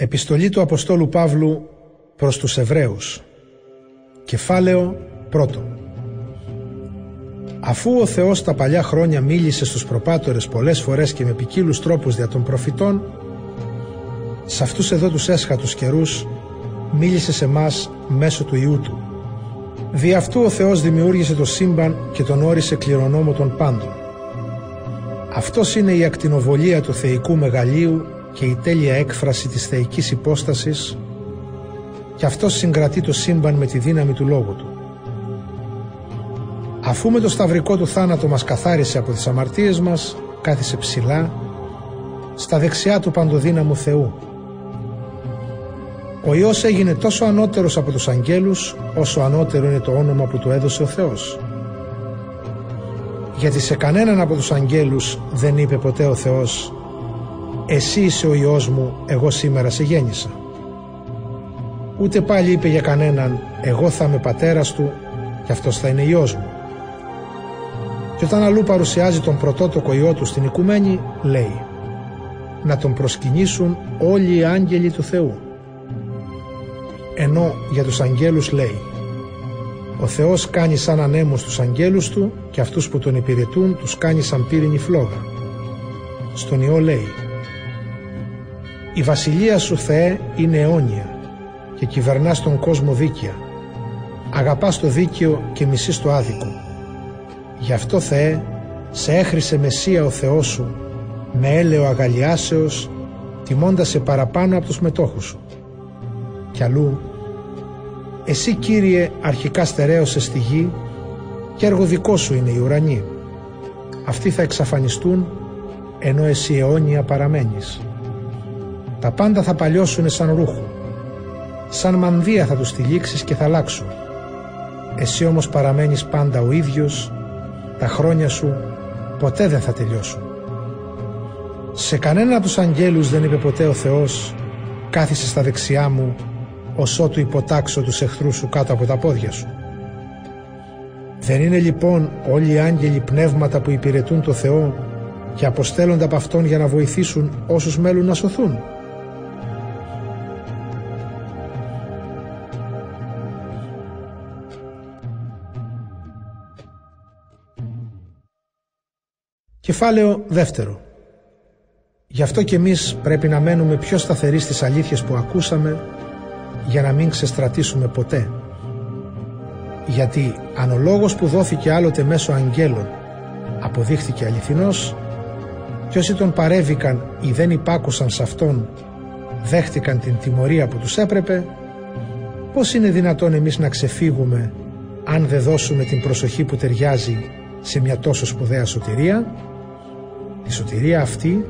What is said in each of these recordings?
Επιστολή του Αποστόλου Παύλου προς τους Εβραίους Κεφάλαιο πρώτο Αφού ο Θεός τα παλιά χρόνια μίλησε στους προπάτορες πολλές φορές και με ποικίλους τρόπους δια των προφητών σε αυτούς εδώ τους έσχατους καιρούς μίλησε σε μας μέσω του Ιού Του. Δι' αυτού ο Θεός δημιούργησε το σύμπαν και τον όρισε κληρονόμο των πάντων. Αυτός είναι η ακτινοβολία του θεϊκού μεγαλείου και η τέλεια έκφραση της θεϊκής υπόστασης και αυτός συγκρατεί το σύμπαν με τη δύναμη του λόγου του. Αφού με το σταυρικό του θάνατο μας καθάρισε από τις αμαρτίες μας, κάθισε ψηλά, στα δεξιά του παντοδύναμου Θεού. Ο Υιός έγινε τόσο ανώτερος από τους αγγέλους, όσο ανώτερο είναι το όνομα που του έδωσε ο Θεός. Γιατί σε κανέναν από τους αγγέλους δεν είπε ποτέ ο Θεός «Εσύ είσαι ο Υιός μου, εγώ σήμερα σε γέννησα». Ούτε πάλι είπε για κανέναν «Εγώ θα είμαι πατέρας του και αυτός θα είναι Υιός μου». Και όταν αλλού παρουσιάζει τον πρωτότοκο Υιό του στην οικουμένη, λέει «Να τον προσκυνήσουν όλοι οι άγγελοι του Θεού». Ενώ για τους αγγέλους λέει «Ο Θεός κάνει σαν ανέμους τους αγγέλους του και αυτούς που τον υπηρετούν τους κάνει σαν πύρινη φλόγα». Στον Υιό λέει η βασιλεία σου Θεέ είναι αιώνια και κυβερνάς τον κόσμο δίκαια. Αγαπάς το δίκαιο και μισείς το άδικο. Γι' αυτό Θεέ σε έχρισε Μεσσία ο Θεός σου με έλεο αγαλιάσεως τιμώντας σε παραπάνω από τους μετόχους σου. Κι αλλού εσύ Κύριε αρχικά στερέωσες στη γη και έργο δικό σου είναι οι ουρανοί. Αυτοί θα εξαφανιστούν ενώ εσύ αιώνια παραμένεις. Τα πάντα θα παλιώσουν σαν ρούχο. Σαν μανδύα θα τους τυλίξεις και θα αλλάξουν. Εσύ όμως παραμένεις πάντα ο ίδιος, τα χρόνια σου ποτέ δεν θα τελειώσουν. Σε κανένα από τους αγγέλους δεν είπε ποτέ ο Θεός «Κάθισε στα δεξιά μου, ως ότου υποτάξω τους εχθρούς σου κάτω από τα πόδια σου». Δεν είναι λοιπόν όλοι οι άγγελοι πνεύματα που υπηρετούν το Θεό και αποστέλλονται από Αυτόν για να βοηθήσουν όσους μέλουν να σωθούν. Κεφάλαιο δεύτερο. Γι' αυτό και εμείς πρέπει να μένουμε πιο σταθεροί στις αλήθειες που ακούσαμε για να μην ξεστρατήσουμε ποτέ. Γιατί αν ο λόγος που δόθηκε άλλοτε μέσω αγγέλων αποδείχθηκε αληθινός και όσοι τον παρέβηκαν ή δεν υπάκουσαν σε αυτόν δέχτηκαν την τιμωρία που τους έπρεπε πώς είναι δυνατόν εμείς να ξεφύγουμε αν δεν δώσουμε την προσοχή που ταιριάζει σε μια τόσο σπουδαία σωτηρία; Η σωτηρία αυτή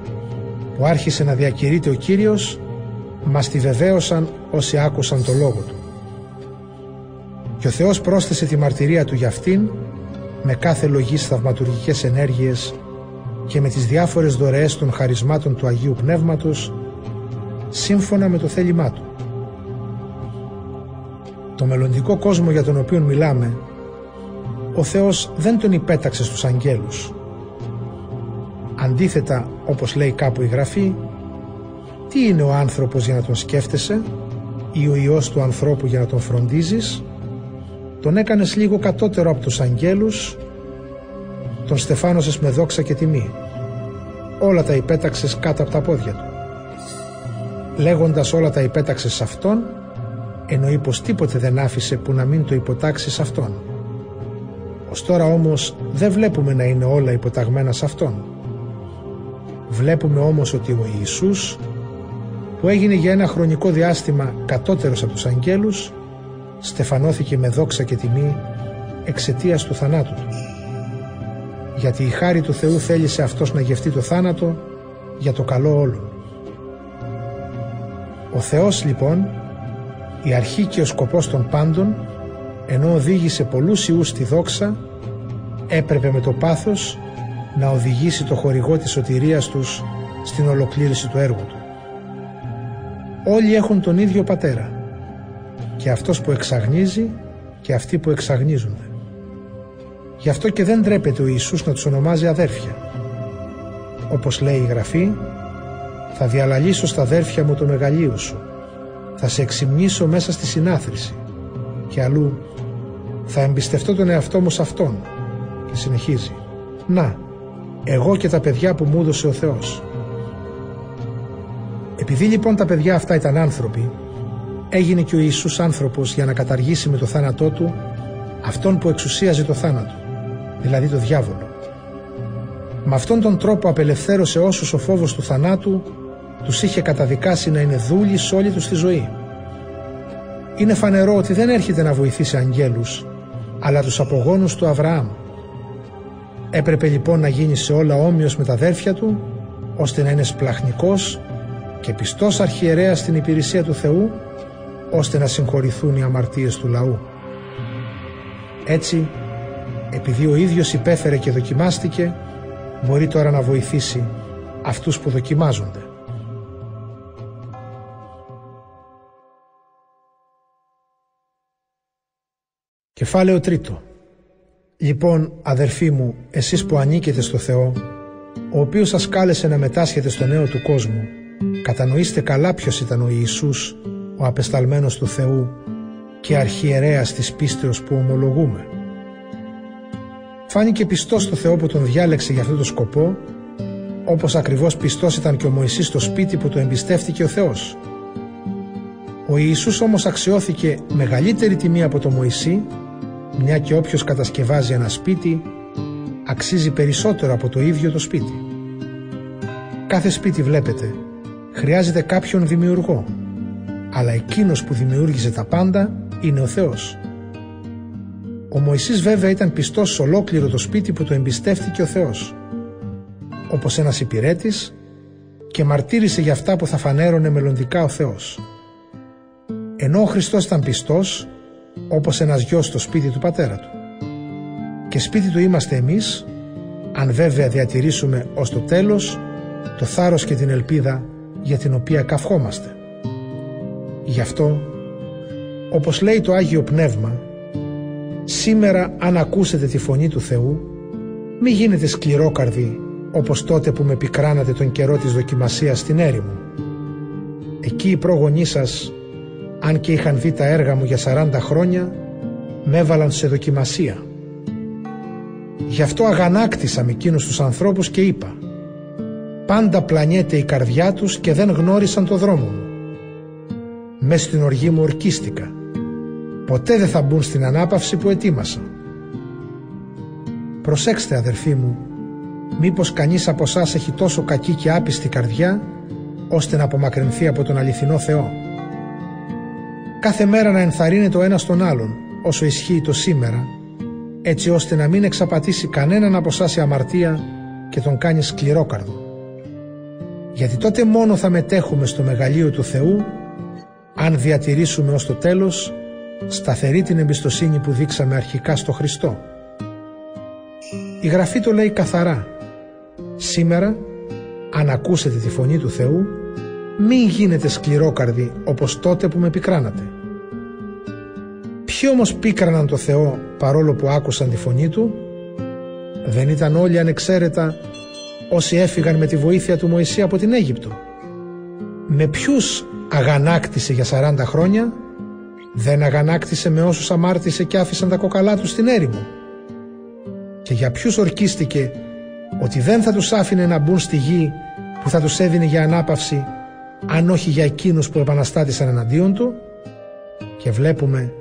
που άρχισε να διακηρύεται ο Κύριος μας τη βεβαίωσαν όσοι άκουσαν το λόγο Του. Και ο Θεός πρόσθεσε τη μαρτυρία Του για αυτήν με κάθε λογής θαυματουργικές ενέργειες και με τις διάφορες δωρεές των χαρισμάτων του Αγίου Πνεύματος σύμφωνα με το θέλημά Του. Το μελλοντικό κόσμο για τον οποίο μιλάμε ο Θεός δεν τον υπέταξε στους αγγέλους Αντίθετα, όπως λέει κάπου η Γραφή, τι είναι ο άνθρωπος για να τον σκέφτεσαι; Ή ο Υιός του ανθρώπου για να τον φροντίζεις, τον έκανες λίγο κατώτερο από τους αγγέλους, τον στεφάνωσες με δόξα και τιμή. Όλα τα υπέταξες κάτω από τα πόδια του. Λέγοντας όλα τα υπέταξες σε αυτόν, εννοεί πως τίποτε δεν άφησε που να μην το υποτάξεις σε αυτόν. Ως τώρα όμως δεν βλέπουμε να είναι όλα υποταγμένα σε αυτόν. Βλέπουμε όμως ότι ο Ιησούς που έγινε για ένα χρονικό διάστημα κατώτερος από τους αγγέλους στεφανώθηκε με δόξα και τιμή εξαιτίας του θανάτου του. Γιατί η χάρη του Θεού θέλησε αυτός να γευτεί το θάνατο για το καλό όλων. Ο Θεός λοιπόν, η αρχή και ο σκοπός των πάντων, ενώ οδήγησε πολλούς ιούς στη δόξα, έπρεπε με το πάθος να οδηγήσει το χορηγό της σωτηρίας τους στην ολοκλήρωση του έργου του. Όλοι έχουν τον ίδιο πατέρα και αυτός που εξαγνίζει και αυτοί που εξαγνίζονται. Γι' αυτό και δεν τρέπεται ο Ιησούς να τους ονομάζει αδέρφια. Όπως λέει η Γραφή, Θα διαλαλήσω στα αδέρφια μου το μεγαλείο σου. Θα σε εξυμνήσω μέσα στη συνάθρηση. Και αλλού θα εμπιστευτώ τον εαυτό μου σε αυτόν. Και συνεχίζει. Να, εγώ και τα παιδιά που μου έδωσε ο Θεός. Επειδή λοιπόν τα παιδιά αυτά ήταν άνθρωποι, έγινε και ο Ιησούς άνθρωπος για να καταργήσει με το θάνατό του αυτόν που εξουσίαζε το θάνατο, δηλαδή το διάβολο. Με αυτόν τον τρόπο απελευθέρωσε όσους ο φόβος του θανάτου τους είχε καταδικάσει να είναι δούλοι σε όλη τους τη ζωή. Είναι φανερό ότι δεν έρχεται να βοηθήσει αγγέλους, αλλά τους απογόνους του Αβραάμ. Έπρεπε λοιπόν να γίνει σε όλα όμοιος με τα αδέρφια του, ώστε να είναι σπλαχνικός και πιστός αρχιερέας στην υπηρεσία του Θεού, ώστε να συγχωρηθούν οι αμαρτίες του λαού. Έτσι, επειδή ο ίδιος υπέφερε και δοκιμάστηκε, μπορεί τώρα να βοηθήσει αυτούς που δοκιμάζονται. Κεφάλαιο τρίτο Λοιπόν, αδερφοί μου, εσείς που ανήκετε στο Θεό, ο οποίος σας κάλεσε να μετάσχετε στο νέο του κόσμου, κατανοήστε καλά ποιος ήταν ο Ιησούς, ο απεσταλμένος του Θεού και αρχιερέας της πίστεως που ομολογούμε. Φάνηκε πιστός στο Θεό που τον διάλεξε για αυτό το σκοπό, όπως ακριβώς πιστός ήταν και ο Μωυσής στο σπίτι που το εμπιστεύτηκε ο Θεός. Ο Ιησούς όμως αξιώθηκε μεγαλύτερη τιμή από το Μωυσή μια και όποιος κατασκευάζει ένα σπίτι αξίζει περισσότερο από το ίδιο το σπίτι. Κάθε σπίτι βλέπετε χρειάζεται κάποιον δημιουργό αλλά εκείνος που δημιούργησε τα πάντα είναι ο Θεός. Ο Μωυσής βέβαια ήταν πιστός σε ολόκληρο το σπίτι που το εμπιστεύτηκε ο Θεός όπως ένας υπηρέτης και μαρτύρησε για αυτά που θα φανέρωνε μελλοντικά ο Θεός. Ενώ ο Χριστός ήταν πιστός όπως ένας γιος στο σπίτι του πατέρα του. Και σπίτι του είμαστε εμείς, αν βέβαια διατηρήσουμε ως το τέλος το θάρρος και την ελπίδα για την οποία καυχόμαστε. Γι' αυτό, όπως λέει το Άγιο Πνεύμα, σήμερα αν ακούσετε τη φωνή του Θεού, μη γίνετε σκληρόκαρδοι όπως τότε που με πικράνατε τον καιρό της δοκιμασίας στην έρημο. Εκεί οι πρόγονοί σας αν και είχαν δει τα έργα μου για 40 χρόνια, με έβαλαν σε δοκιμασία. Γι' αυτό αγανάκτησα με εκείνους τους ανθρώπους και είπα «Πάντα πλανιέται η καρδιά τους και δεν γνώρισαν το δρόμο μου. Μες στην οργή μου ορκίστηκα. Ποτέ δεν θα μπουν στην ανάπαυση που ετοίμασα». Προσέξτε αδερφοί μου, μήπως κανείς από εσάς έχει τόσο κακή και άπιστη καρδιά, ώστε να απομακρυνθεί από τον αληθινό Θεό κάθε μέρα να ενθαρρύνει το ένας στον άλλον όσο ισχύει το σήμερα έτσι ώστε να μην εξαπατήσει κανέναν από εσάς η αμαρτία και τον κάνει σκληρόκαρδο. Γιατί τότε μόνο θα μετέχουμε στο μεγαλείο του Θεού αν διατηρήσουμε ως το τέλος σταθερή την εμπιστοσύνη που δείξαμε αρχικά στο Χριστό. Η Γραφή το λέει καθαρά. Σήμερα, αν ακούσετε τη φωνή του Θεού, μην γίνετε σκληρόκαρδοι όπως τότε που με πικράνατε. Ποιοι όμως πίκραναν το Θεό παρόλο που άκουσαν τη φωνή Του, δεν ήταν όλοι ανεξαίρετα όσοι έφυγαν με τη βοήθεια του Μωυσή από την Αίγυπτο. Με ποιους αγανάκτησε για 40 χρόνια, δεν αγανάκτησε με όσους αμάρτησε και άφησαν τα κοκαλά τους στην έρημο. Και για ποιους ορκίστηκε ότι δεν θα τους άφηνε να μπουν στη γη που θα τους έδινε για ανάπαυση αν όχι για εκείνους που επαναστάτησαν εναντίον του και βλέπουμε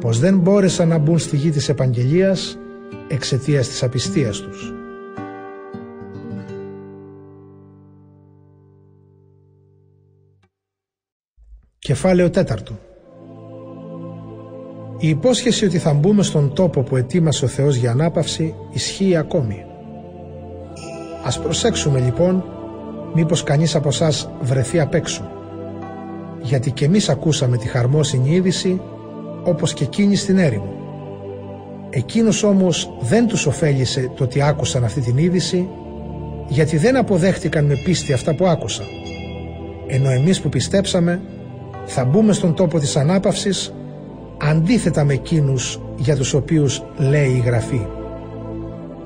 πως δεν μπόρεσαν να μπουν στη γη της επαγγελίας εξαιτίας της απιστίας τους. Κεφάλαιο τέταρτο Η υπόσχεση ότι θα μπούμε στον τόπο που ετοίμασε ο Θεός για ανάπαυση ισχύει ακόμη. Ας προσέξουμε λοιπόν μήπως κανείς από εσάς βρεθεί απ' έξω; Γιατί και εμείς ακούσαμε τη χαρμόσυνη είδηση όπως και εκείνη στην έρημο. Εκείνος όμως δεν τους ωφέλησε το ότι άκουσαν αυτή την είδηση γιατί δεν αποδέχτηκαν με πίστη αυτά που άκουσαν. Ενώ εμείς που πιστέψαμε θα μπούμε στον τόπο της ανάπαυσης αντίθετα με εκείνους για τους οποίους λέει η Γραφή.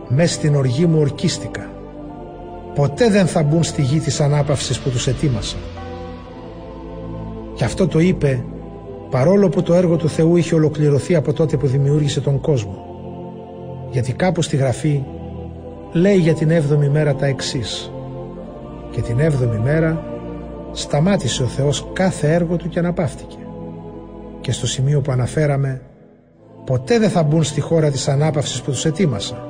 Μες στην οργή μου ορκίστηκα ποτέ δεν θα μπουν στη γη της ανάπαυσης που τους ετοίμασα. Και αυτό το είπε παρόλο που το έργο του Θεού είχε ολοκληρωθεί από τότε που δημιούργησε τον κόσμο. Γιατί κάπου στη Γραφή λέει για την έβδομη μέρα τα εξής «Και την έβδομη μέρα σταμάτησε ο Θεός κάθε έργο του και αναπαύτηκε». Και στο σημείο που αναφέραμε ποτέ δεν θα μπουν στη χώρα της ανάπαυσης που τους ετοίμασα.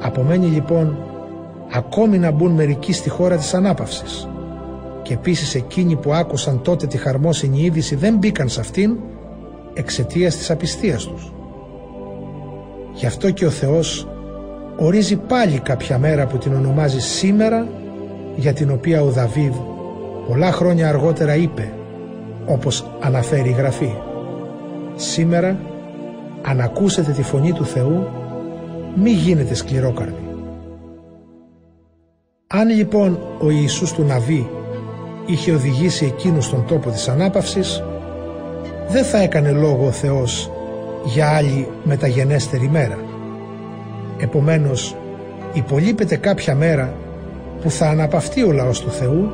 Απομένει λοιπόν ακόμη να μπουν μερικοί στη χώρα της ανάπαυσης και επίσης εκείνοι που άκουσαν τότε τη χαρμόσυνη είδηση δεν μπήκαν σε αυτήν εξαιτίας της απιστίας τους. Γι' αυτό και ο Θεός ορίζει πάλι κάποια μέρα που την ονομάζει σήμερα για την οποία ο Δαβίδ πολλά χρόνια αργότερα είπε όπως αναφέρει η Γραφή «Σήμερα αν ακούσετε τη φωνή του Θεού μη γίνετε σκληρόκαρδοι». Αν λοιπόν ο Ιησούς του Ναβί είχε οδηγήσει εκείνους στον τόπο της ανάπαυσης δεν θα έκανε λόγο ο Θεός για άλλη μεταγενέστερη μέρα. Επομένως υπολείπεται κάποια μέρα που θα αναπαυτεί ο λαός του Θεού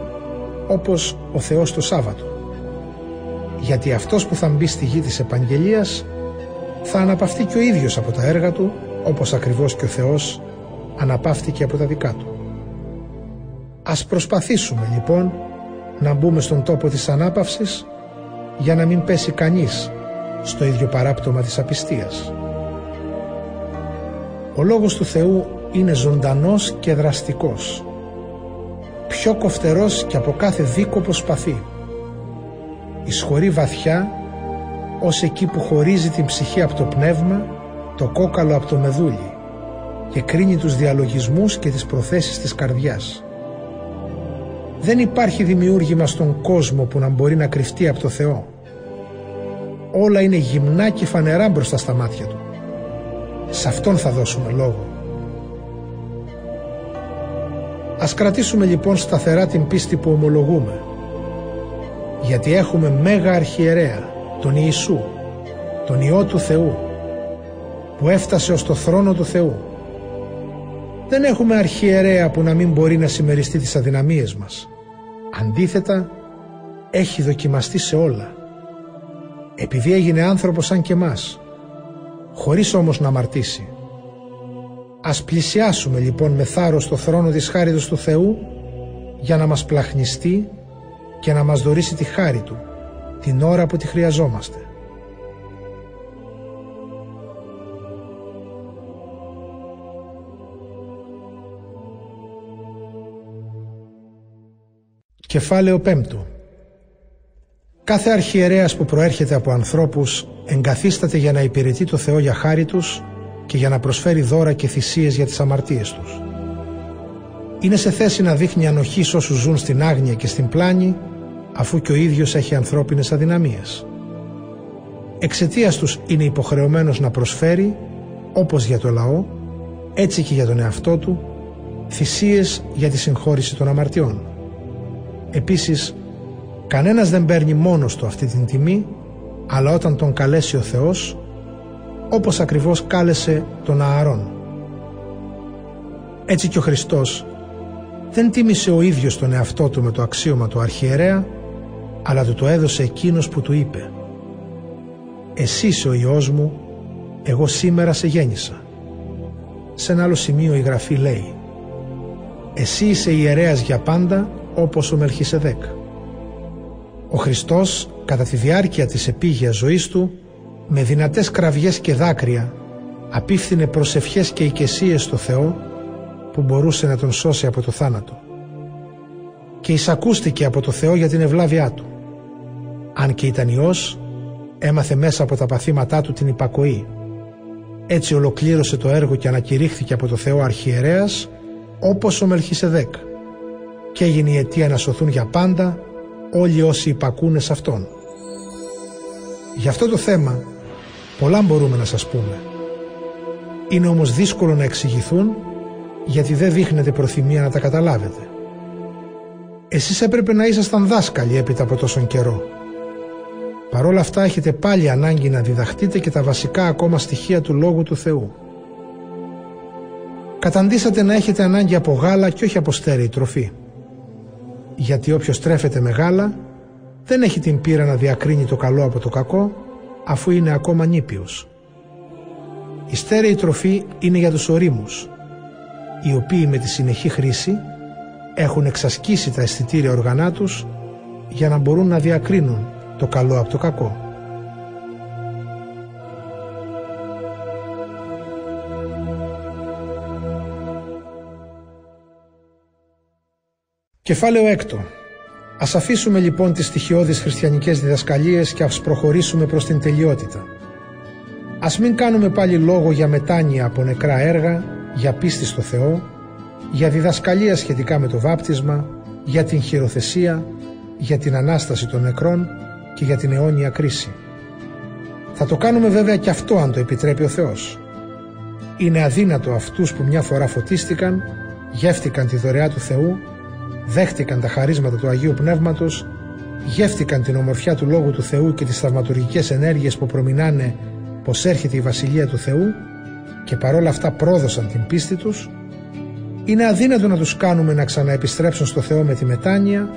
όπως ο Θεός το Σάββατο. Γιατί αυτός που θα μπει στη γη της επαγγελίας θα αναπαυτεί και ο ίδιος από τα έργα του όπως ακριβώς και ο Θεός αναπαύτηκε από τα δικά του. Ας προσπαθήσουμε λοιπόν να μπούμε στον τόπο της ανάπαυσης για να μην πέσει κανείς στο ίδιο παράπτωμα της απιστίας. Ο Λόγος του Θεού είναι ζωντανός και δραστικός, πιο κοφτερός και από κάθε δίκοπο σπαθί. Ισχωρεί βαθιά ως εκεί που χωρίζει την ψυχή από το πνεύμα, το κόκαλο από το μεδούλι και κρίνει τους διαλογισμούς και τις προθέσεις της καρδιάς. Δεν υπάρχει δημιούργημα στον κόσμο που να μπορεί να κρυφτεί από το Θεό. Όλα είναι γυμνά και φανερά μπροστά στα μάτια Του. Σε Αυτόν θα δώσουμε λόγο. Ας κρατήσουμε λοιπόν σταθερά την πίστη που ομολογούμε. Γιατί έχουμε μέγα αρχιερέα, τον Ιησού, τον Υιό του Θεού, που έφτασε ως το θρόνο του Θεού δεν έχουμε αρχιερέα που να μην μπορεί να συμμεριστεί τις αδυναμίες μας. Αντίθετα, έχει δοκιμαστεί σε όλα. Επειδή έγινε άνθρωπος σαν και μας, χωρίς όμως να αμαρτήσει. Ας πλησιάσουμε λοιπόν με θάρρος το θρόνο της χάριτος του Θεού για να μας πλαχνιστεί και να μας δωρήσει τη χάρη Του την ώρα που τη χρειαζόμαστε. Κεφάλαιο 5 Κάθε αρχιερέας που προέρχεται από ανθρώπους εγκαθίσταται για να υπηρετεί το Θεό για χάρη τους και για να προσφέρει δώρα και θυσίες για τις αμαρτίες τους. Είναι σε θέση να δείχνει ανοχή σε όσους ζουν στην άγνοια και στην πλάνη αφού και ο ίδιος έχει ανθρώπινες αδυναμίες. Εξαιτίας τους είναι υποχρεωμένος να προσφέρει, όπως για το λαό, έτσι και για τον εαυτό του, θυσίες για τη συγχώρηση των αμαρτιών. Επίσης, κανένας δεν παίρνει μόνος του αυτή την τιμή, αλλά όταν τον καλέσει ο Θεός, όπως ακριβώς κάλεσε τον Ααρών. Έτσι και ο Χριστός δεν τίμησε ο ίδιος τον εαυτό του με το αξίωμα του αρχιερέα, αλλά του το έδωσε εκείνος που του είπε «Εσύ είσαι ο Υιός μου, εγώ σήμερα σε γέννησα». Σε ένα άλλο σημείο η Γραφή λέει «Εσύ είσαι ιερέας για πάντα όπως ο Μελχισεδέκ. Ο Χριστός κατά τη διάρκεια της επίγειας ζωής του με δυνατές κραυγές και δάκρυα απίφθινε προσευχές και οικεσίες στο Θεό που μπορούσε να τον σώσει από το θάνατο. Και εισακούστηκε από το Θεό για την ευλάβειά του. Αν και ήταν Υιός, έμαθε μέσα από τα παθήματά του την υπακοή. Έτσι ολοκλήρωσε το έργο και ανακηρύχθηκε από το Θεό αρχιερέας όπως ο Μελχισεδέκ και έγινε η αιτία να σωθούν για πάντα όλοι όσοι υπακούνε σε Αυτόν. Για αυτό το θέμα πολλά μπορούμε να σας πούμε. Είναι όμως δύσκολο να εξηγηθούν γιατί δεν δείχνετε προθυμία να τα καταλάβετε. Εσείς έπρεπε να ήσασταν δάσκαλοι έπειτα από τόσον καιρό. Παρ' όλα αυτά έχετε πάλι ανάγκη να διδαχτείτε και τα βασικά ακόμα στοιχεία του Λόγου του Θεού. Καταντήσατε να έχετε ανάγκη από γάλα και όχι από στέρεη τροφή. Γιατί όποιος τρέφεται με γάλα δεν έχει την πείρα να διακρίνει το καλό από το κακό αφού είναι ακόμα νήπιος. Η στέρεη τροφή είναι για τους ορίμους, οι οποίοι με τη συνεχή χρήση έχουν εξασκήσει τα αισθητήρια οργανά τους για να μπορούν να διακρίνουν το καλό από το κακό. Κεφάλαιο έκτο. Ας αφήσουμε λοιπόν τις στοιχειώδεις χριστιανικές διδασκαλίες και ας προχωρήσουμε προς την τελειότητα. Ας μην κάνουμε πάλι λόγο για μετάνοια από νεκρά έργα, για πίστη στο Θεό, για διδασκαλία σχετικά με το βάπτισμα, για την χειροθεσία, για την Ανάσταση των νεκρών και για την αιώνια κρίση. Θα το κάνουμε βέβαια και αυτό αν το επιτρέπει ο Θεός. Είναι αδύνατο αυτούς που μια φορά φωτίστηκαν, γεύτηκαν τη δωρεά του Θεού, δέχτηκαν τα χαρίσματα του Αγίου Πνεύματος, γεύτηκαν την ομορφιά του Λόγου του Θεού και τις θαυματουργικές ενέργειες που προμηνάνε πως έρχεται η Βασιλεία του Θεού και παρόλα αυτά πρόδωσαν την πίστη τους, είναι αδύνατο να τους κάνουμε να ξαναεπιστρέψουν στο Θεό με τη μετάνοια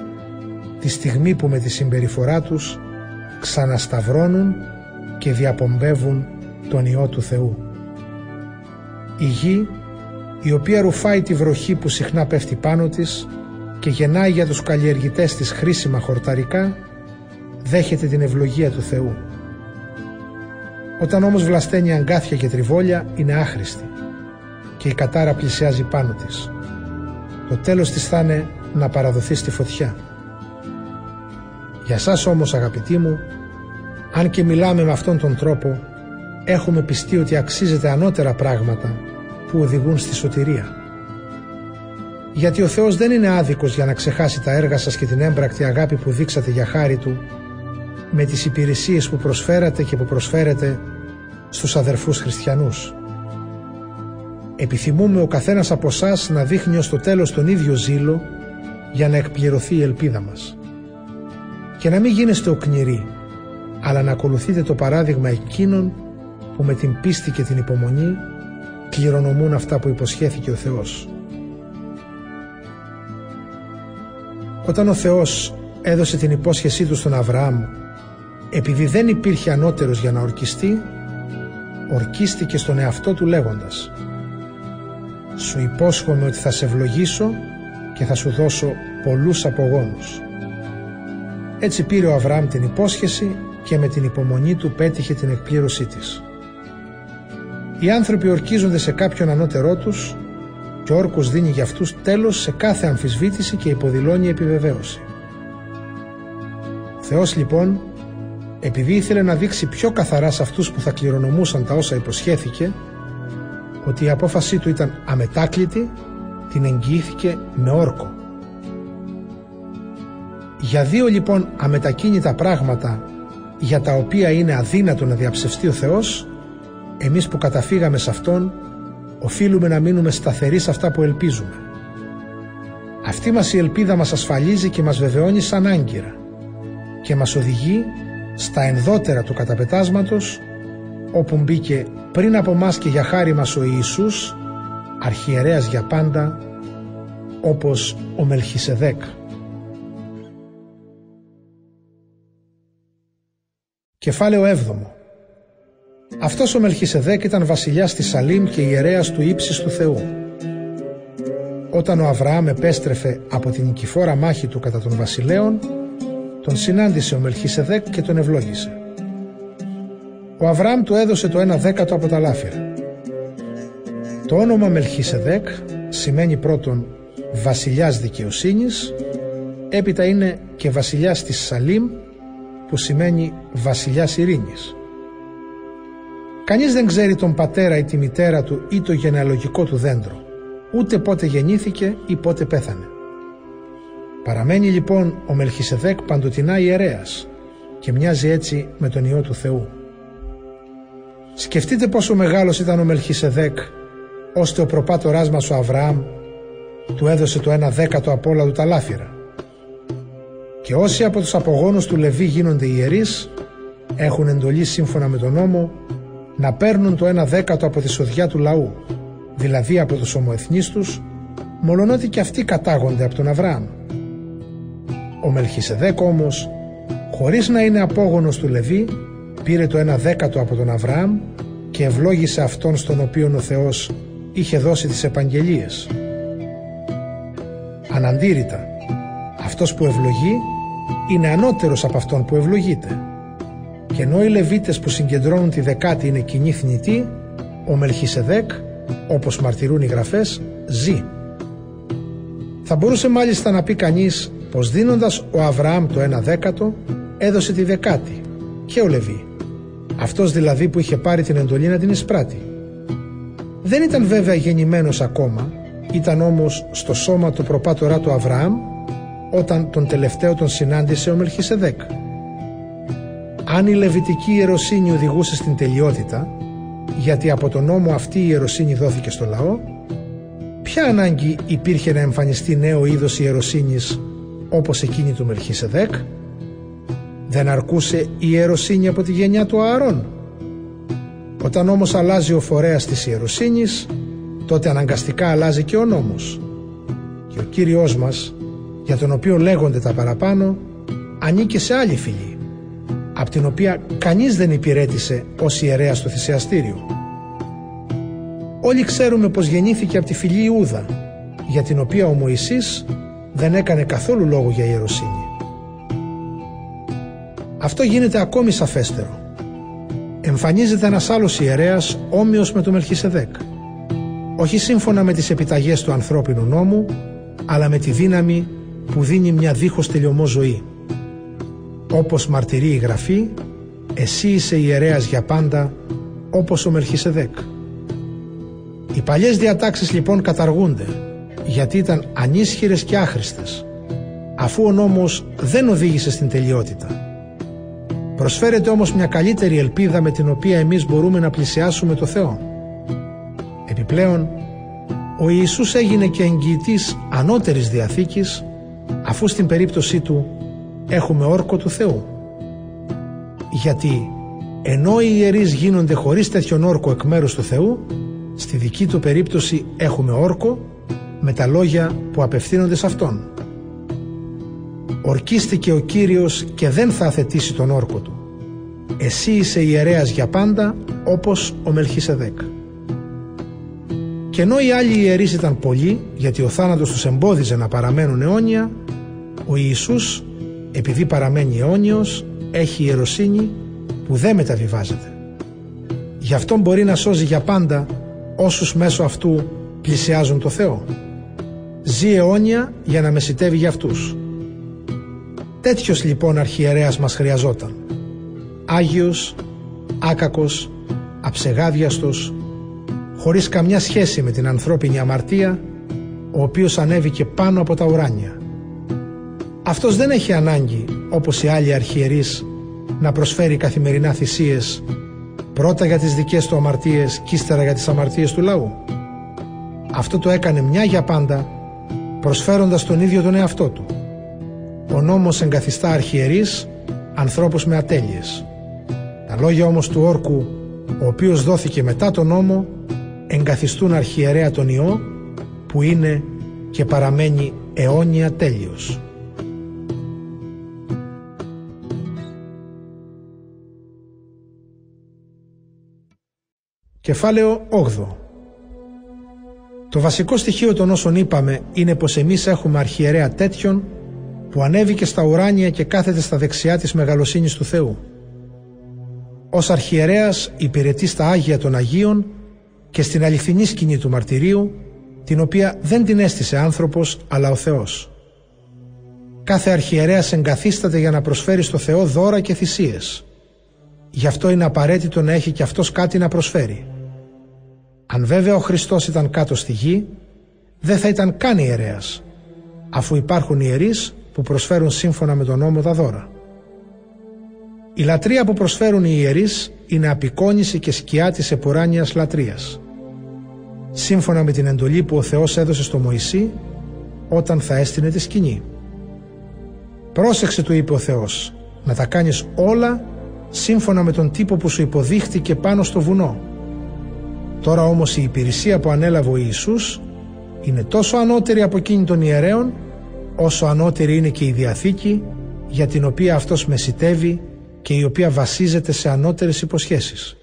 τη στιγμή που με τη συμπεριφορά τους ξανασταυρώνουν και διαπομπεύουν τον Υιό του Θεού. Η γη, η οποία ρουφάει τη βροχή που συχνά πέφτει πάνω της και γεννάει για τους καλλιεργητές της χρήσιμα χορταρικά, δέχεται την ευλογία του Θεού. Όταν όμως βλασταίνει αγκάθια και τριβόλια είναι άχρηστη και η κατάρα πλησιάζει πάνω της. Το τέλος της θα είναι να παραδοθεί στη φωτιά. Για σας όμως αγαπητοί μου, αν και μιλάμε με αυτόν τον τρόπο, έχουμε πιστεί ότι αξίζεται ανώτερα πράγματα που οδηγούν στη σωτηρία. Γιατί ο Θεός δεν είναι άδικος για να ξεχάσει τα έργα σας και την έμπρακτη αγάπη που δείξατε για χάρη Του με τις υπηρεσίες που προσφέρατε και που προσφέρετε στους αδερφούς χριστιανούς. Επιθυμούμε ο καθένας από εσάς να δείχνει ως το τέλος τον ίδιο ζήλο για να εκπληρωθεί η ελπίδα μας και να μην γίνεστε οκνηροί, αλλά να ακολουθείτε το παράδειγμα εκείνων που με την πίστη και την υπομονή κληρονομούν αυτά που υποσχέθηκε ο Θεός. Όταν ο Θεός έδωσε την υπόσχεσή του στον Αβραάμ επειδή δεν υπήρχε ανώτερος για να ορκιστεί ορκίστηκε στον εαυτό του λέγοντας «Σου υπόσχομαι ότι θα σε ευλογήσω και θα σου δώσω πολλούς απογόνους». Έτσι πήρε ο Αβραάμ την υπόσχεση και με την υπομονή του πέτυχε την εκπλήρωσή της. Οι άνθρωποι ορκίζονται σε κάποιον ανώτερό τους και ο όρκος δίνει για αυτούς τέλος σε κάθε αμφισβήτηση και υποδηλώνει επιβεβαίωση. Θεός λοιπόν, επειδή ήθελε να δείξει πιο καθαρά σε αυτούς που θα κληρονομούσαν τα όσα υποσχέθηκε, ότι η απόφασή του ήταν αμετάκλητη, την εγγυήθηκε με όρκο. Για δύο λοιπόν αμετακίνητα πράγματα για τα οποία είναι αδύνατο να διαψευστεί ο Θεός, εμείς που καταφύγαμε σε Αυτόν, οφείλουμε να μείνουμε σταθεροί σε αυτά που ελπίζουμε. Αυτή μας η ελπίδα μας ασφαλίζει και μας βεβαιώνει σαν άγκυρα και μας οδηγεί στα ενδότερα του καταπετάσματος όπου μπήκε πριν από μας και για χάρη μας ο Ιησούς αρχιερέας για πάντα όπως ο Μελχισεδέκ. Κεφάλαιο 7 Αυτός ο Μελχισεδέκ ήταν βασιλιάς της Σαλήμ και ιερέας του ύψης του Θεού. Όταν ο Αβραάμ επέστρεφε από την νικηφόρα μάχη του κατά των βασιλέων, τον συνάντησε ο Μελχισεδέκ και τον ευλόγησε. Ο Αβραάμ του έδωσε το ένα δέκατο από τα λάφυρα. Το όνομα Μελχισεδέκ σημαίνει πρώτον βασιλιάς δικαιοσύνης, έπειτα είναι και βασιλιάς της Σαλήμ που σημαίνει βασιλιάς ειρήνης. Κανείς δεν ξέρει τον πατέρα ή τη μητέρα του ή το γενεαλογικό του δέντρο, ούτε πότε γεννήθηκε ή πότε πέθανε. Παραμένει λοιπόν ο Μελχισεδέκ παντοτινά ιερέας και μοιάζει έτσι με τον Υιό του Θεού. Σκεφτείτε πόσο μεγάλος ήταν ο Μελχισεδέκ ώστε ο προπάτοράς μας ο Αβραάμ του έδωσε το ένα δέκατο από όλα του τα λάφυρα. Και όσοι από τους απογόνους του Λεβί γίνονται ιερείς, έχουν εντολή σύμφωνα με τον νόμο να παίρνουν το ένα δέκατο από τη σοδιά του λαού, δηλαδή από τους ομοεθνείς τους, μολονότι και αυτοί κατάγονται από τον Αβραάμ. Ο Μελχισεδέκ όμως, χωρίς να είναι απόγονος του Λεβί, πήρε το ένα δέκατο από τον Αβραάμ και ευλόγησε αυτόν στον οποίο ο Θεός είχε δώσει τις επαγγελίες. Αναντήρητα, αυτός που ευλογεί είναι ανώτερος από αυτόν που ευλογείται. Και ενώ οι Λεβίτες που συγκεντρώνουν τη δεκάτη είναι κοινή θνητή, ο Μελχισεδέκ, όπως μαρτυρούν οι γραφές, ζει. Θα μπορούσε μάλιστα να πει κανείς πως δίνοντας ο Αβραάμ το ένα δέκατο, έδωσε τη δεκάτη και ο Λεβί. Αυτός δηλαδή που είχε πάρει την εντολή να την εισπράττει. Δεν ήταν βέβαια γεννημένος ακόμα, ήταν όμως στο σώμα του προπάτορά του Αβραάμ όταν τον τελευταίο τον συνάντησε ο Μελχισεδέκ. Αν η Λεβιτική ιεροσύνη οδηγούσε στην τελειότητα, γιατί από τον νόμο αυτή η ιεροσύνη δόθηκε στο λαό, ποια ανάγκη υπήρχε να εμφανιστεί νέο είδος ιεροσύνης όπως εκείνη του Μελχισεδέκ, δεν αρκούσε η ιεροσύνη από τη γενιά του Ααρών. Όταν όμως αλλάζει ο φορέας της ιεροσύνης, τότε αναγκαστικά αλλάζει και ο νόμος. Και ο Κύριος μας, για τον οποίο λέγονται τα παραπάνω, ανήκε σε άλλη φυλή, από την οποία κανείς δεν υπηρέτησε ως ιερέα στο θυσιαστήριο. Όλοι ξέρουμε πως γεννήθηκε από τη φυλή Ιούδα, για την οποία ο Μωυσής δεν έκανε καθόλου λόγο για ιεροσύνη. Αυτό γίνεται ακόμη σαφέστερο. Εμφανίζεται ένας άλλος ιερέας όμοιος με τον Μελχισεδέκ. Όχι σύμφωνα με τις επιταγές του ανθρώπινου νόμου, αλλά με τη δύναμη που δίνει μια δίχως τελειωμό ζωή. Όπως μαρτυρεί η Γραφή, εσύ είσαι ιερέας για πάντα, όπως ο Μελχισεδέκ. Οι παλιές διατάξεις λοιπόν καταργούνται, γιατί ήταν ανίσχυρες και άχρηστες, αφού ο νόμος δεν οδήγησε στην τελειότητα. Προσφέρεται όμως μια καλύτερη ελπίδα με την οποία εμείς μπορούμε να πλησιάσουμε το Θεό. Επιπλέον, ο Ιησούς έγινε και εγγυητής ανώτερης διαθήκης αφού στην περίπτωσή του έχουμε όρκο του Θεού. Γιατί ενώ οι ιερείς γίνονται χωρίς τέτοιον όρκο εκ μέρους του Θεού, στη δική του περίπτωση έχουμε όρκο με τα λόγια που απευθύνονται σε Αυτόν. Ορκίστηκε ο Κύριος και δεν θα αθετήσει τον όρκο του. Εσύ είσαι ιερέας για πάντα όπως ο Μελχίσεδέκ. Και ενώ οι άλλοι ιερείς ήταν πολλοί, γιατί ο θάνατος τους εμπόδιζε να παραμένουν αιώνια, ο Ιησούς, επειδή παραμένει αιώνιος, έχει ιεροσύνη που δεν μεταβιβάζεται. Γι' αυτό μπορεί να σώζει για πάντα όσους μέσω αυτού πλησιάζουν το Θεό. Ζει αιώνια για να μεσητεύει για αυτούς. Τέτοιος λοιπόν αρχιερέας μας χρειαζόταν. Άγιος, άκακος, αψεγάδιαστος, χωρίς καμιά σχέση με την ανθρώπινη αμαρτία, ο οποίος ανέβηκε πάνω από τα ουράνια. Αυτός δεν έχει ανάγκη, όπως οι άλλοι αρχιερείς, να προσφέρει καθημερινά θυσίες, πρώτα για τις δικές του αμαρτίες και ύστερα για τις αμαρτίες του λαού. Αυτό το έκανε μια για πάντα, προσφέροντας τον ίδιο τον εαυτό του. Ο νόμος εγκαθιστά αρχιερείς, ανθρώπους με ατέλειες. Τα λόγια όμως του όρκου, ο οποίος δόθηκε μετά τον νόμο, εγκαθιστούν αρχιερέα τον Υιό, που είναι και παραμένει αιώνια τέλειος. Κεφάλαιο 8 Το βασικό στοιχείο των όσων είπαμε είναι πως εμείς έχουμε αρχιερέα τέτοιον που ανέβηκε στα ουράνια και κάθεται στα δεξιά της μεγαλοσύνης του Θεού. Ως αρχιερέας υπηρετείς στα Άγια των Αγίων και στην αληθινή σκηνή του μαρτυρίου, την οποία δεν την έστησε άνθρωπος αλλά ο Θεός. Κάθε αρχιερέας εγκαθίσταται για να προσφέρει στο Θεό δώρα και θυσίες. Γι' αυτό είναι απαραίτητο να έχει και αυτός κάτι να προσφέρει. Αν βέβαια ο Χριστός ήταν κάτω στη γη, δεν θα ήταν καν ιερέας, αφού υπάρχουν ιερείς που προσφέρουν σύμφωνα με τον νόμο τα δώρα. Η λατρεία που προσφέρουν οι ιερείς είναι απεικόνηση και σκιά της επουράνιας λατρείας. Σύμφωνα με την εντολή που ο Θεός έδωσε στο Μωυσή όταν θα έστεινε τη σκηνή. Πρόσεξε του είπε ο Θεός να τα κάνεις όλα σύμφωνα με τον τύπο που σου υποδείχτηκε πάνω στο βουνό. Τώρα όμως η υπηρεσία που ανέλαβε ο Ιησούς είναι τόσο ανώτερη από εκείνη των ιερέων όσο ανώτερη είναι και η Διαθήκη για την οποία αυτός μεσητεύει και η οποία βασίζεται σε ανώτερες υποσχέσεις.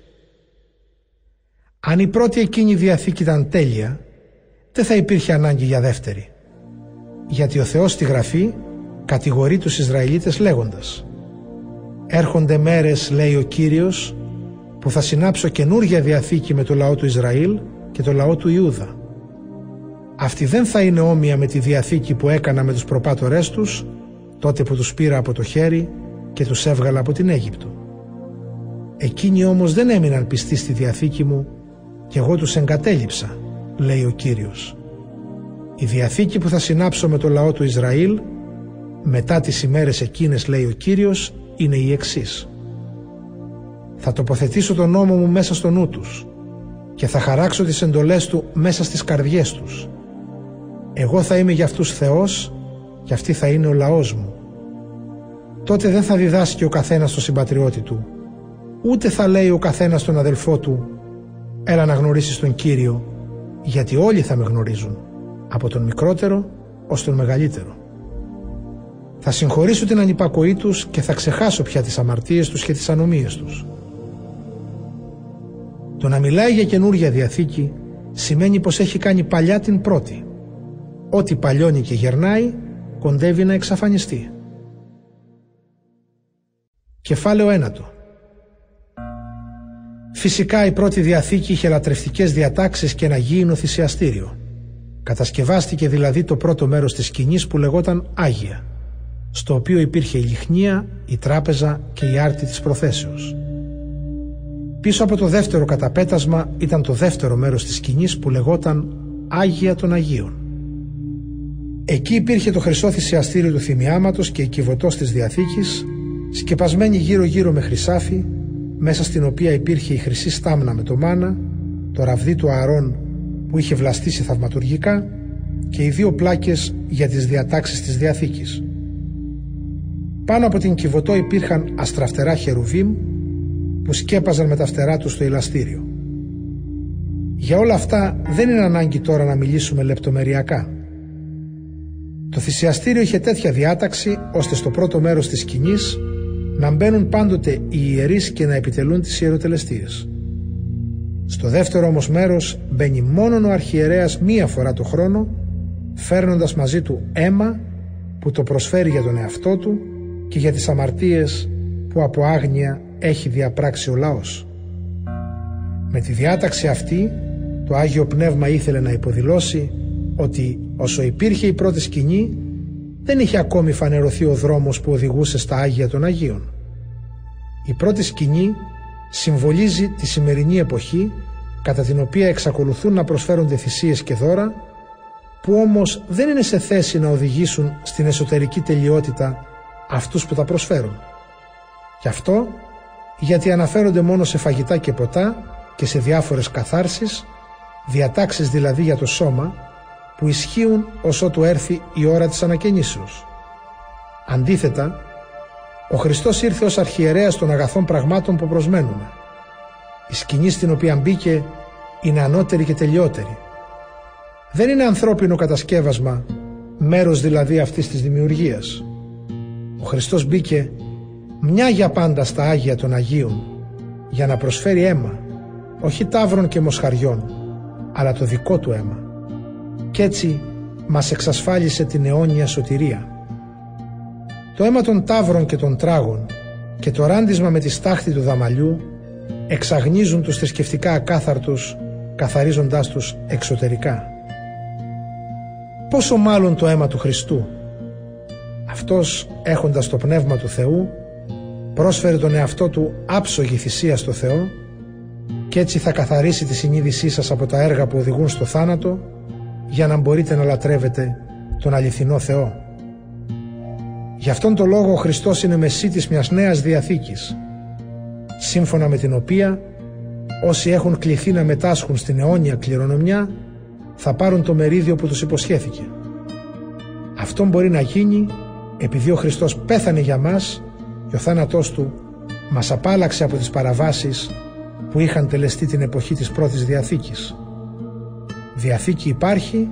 Αν η πρώτη εκείνη Διαθήκη ήταν τέλεια, δεν θα υπήρχε ανάγκη για δεύτερη. Γιατί ο Θεός στη Γραφή κατηγορεί τους Ισραηλίτες λέγοντας «Έρχονται μέρες, λέει ο Κύριος, που θα συνάψω καινούργια Διαθήκη με το λαό του Ισραήλ και το λαό του Ιούδα. Αυτή δεν θα είναι όμοια με τη Διαθήκη που έκανα με τους προπάτορές τους, τότε που τους πήρα από το χέρι και τους έβγαλα από την Αίγυπτο. Εκείνοι όμως δεν έμειναν πιστοί στη Διαθήκη μου και εγώ τους εγκατέλειψα, λέει ο Κύριος. Η Διαθήκη που θα συνάψω με το λαό του Ισραήλ μετά τις ημέρες εκείνες λέει ο Κύριος είναι η εξής. Θα τοποθετήσω τον νόμο μου μέσα στο νου τους και θα χαράξω τις εντολές του μέσα στις καρδιές τους. Εγώ θα είμαι για αυτούς Θεός και αυτή θα είναι ο λαός μου. Τότε δεν θα διδάσκει ο καθένας τον συμπατριώτη του, ούτε θα λέει ο καθένας τον αδελφό του «Έλα να γνωρίσεις τον Κύριο», γιατί όλοι θα με γνωρίζουν, από τον μικρότερο ως τον μεγαλύτερο. Θα συγχωρήσω την ανυπακοή τους και θα ξεχάσω πια τις αμαρτίες τους και τις ανομίες τους. Το να μιλάει για καινούργια διαθήκη σημαίνει πως έχει κάνει παλιά την πρώτη. Ό,τι παλιώνει και γερνάει κοντεύει να εξαφανιστεί. Κεφάλαιο ένατο Φυσικά η πρώτη διαθήκη είχε λατρευτικές διατάξεις και ένα γήινο θυσιαστήριο. Κατασκευάστηκε δηλαδή το πρώτο μέρος της σκηνής που λεγόταν Άγια, στο οποίο υπήρχε η λιχνία, η τράπεζα και η άρτη της προθέσεως. Πίσω από το δεύτερο καταπέτασμα ήταν το δεύτερο μέρος της σκηνής που λεγόταν Άγια των Αγίων. Εκεί υπήρχε το χρυσό θυσιαστήριο του θυμιάματος και η κυβωτός της Διαθήκης, σκεπασμένη γύρω-γύρω με χρυσάφι, μέσα στην οποία υπήρχε η χρυσή στάμνα με το μάνα, το ραβδί του Αρών που είχε βλαστήσει θαυματουργικά και οι δύο πλάκες για τις διατάξεις της Διαθήκης. Πάνω από την κυβωτό υπήρχαν αστραφτερά χερουβίμ που σκέπαζαν με τα φτερά τους στο ηλαστήριο. Για όλα αυτά δεν είναι ανάγκη τώρα να μιλήσουμε λεπτομεριακά. Το θυσιαστήριο είχε τέτοια διάταξη ώστε στο πρώτο μέρος της σκηνής να μπαίνουν πάντοτε οι ιερείς και να επιτελούν τις ιεροτελεστίες. Στο δεύτερο όμως μέρος μπαίνει μόνο ο αρχιερέας μία φορά το χρόνο φέρνοντας μαζί του αίμα που το προσφέρει για τον εαυτό του και για τις αμαρτίες που από άγνοια έχει διαπράξει ο λαός. Με τη διάταξη αυτή το Άγιο Πνεύμα ήθελε να υποδηλώσει ότι όσο υπήρχε η πρώτη σκηνή δεν είχε ακόμη φανερωθεί ο δρόμος που οδηγούσε στα Άγια των Αγίων. Η πρώτη σκηνή συμβολίζει τη σημερινή εποχή κατά την οποία εξακολουθούν να προσφέρονται θυσίες και δώρα που όμως δεν είναι σε θέση να οδηγήσουν στην εσωτερική τελειότητα αυτούς που τα προσφέρουν. Γι' αυτό γιατί αναφέρονται μόνο σε φαγητά και ποτά και σε διάφορες καθάρσεις, διατάξεις δηλαδή για το σώμα, που ισχύουν ως ότου έρθει η ώρα της ανακαινήσεως. Αντίθετα, ο Χριστός ήρθε ως αρχιερέας των αγαθών πραγμάτων που προσμένουμε. Η σκηνή στην οποία μπήκε είναι ανώτερη και τελειότερη. Δεν είναι ανθρώπινο κατασκεύασμα, μέρος δηλαδή αυτής της δημιουργίας. Ο Χριστός μπήκε μια για πάντα στα Άγια των Αγίων για να προσφέρει αίμα, όχι τάβρων και μοσχαριών, αλλά το δικό του αίμα. Κι έτσι μας εξασφάλισε την αιώνια σωτηρία. Το αίμα των τάβρων και των τράγων και το ράντισμα με τη στάχτη του δαμαλιού εξαγνίζουν τους θρησκευτικά ακάθαρτους καθαρίζοντάς τους εξωτερικά. Πόσο μάλλον το αίμα του Χριστού. Αυτός έχοντας το πνεύμα του Θεού πρόσφερε τον εαυτό του άψογη θυσία στο Θεό και έτσι θα καθαρίσει τη συνείδησή σας από τα έργα που οδηγούν στο θάνατο για να μπορείτε να λατρεύετε τον αληθινό Θεό. Γι' αυτόν τον λόγο ο Χριστός είναι μεσίτης μιας νέας διαθήκης σύμφωνα με την οποία όσοι έχουν κληθεί να μετάσχουν στην αιώνια κληρονομιά θα πάρουν το μερίδιο που τους υποσχέθηκε. Αυτό μπορεί να γίνει επειδή ο Χριστός πέθανε για μας και ο θάνατός του μας απάλαξε από τις παραβάσεις που είχαν τελεστεί την εποχή της πρώτης Διαθήκης. Διαθήκη υπάρχει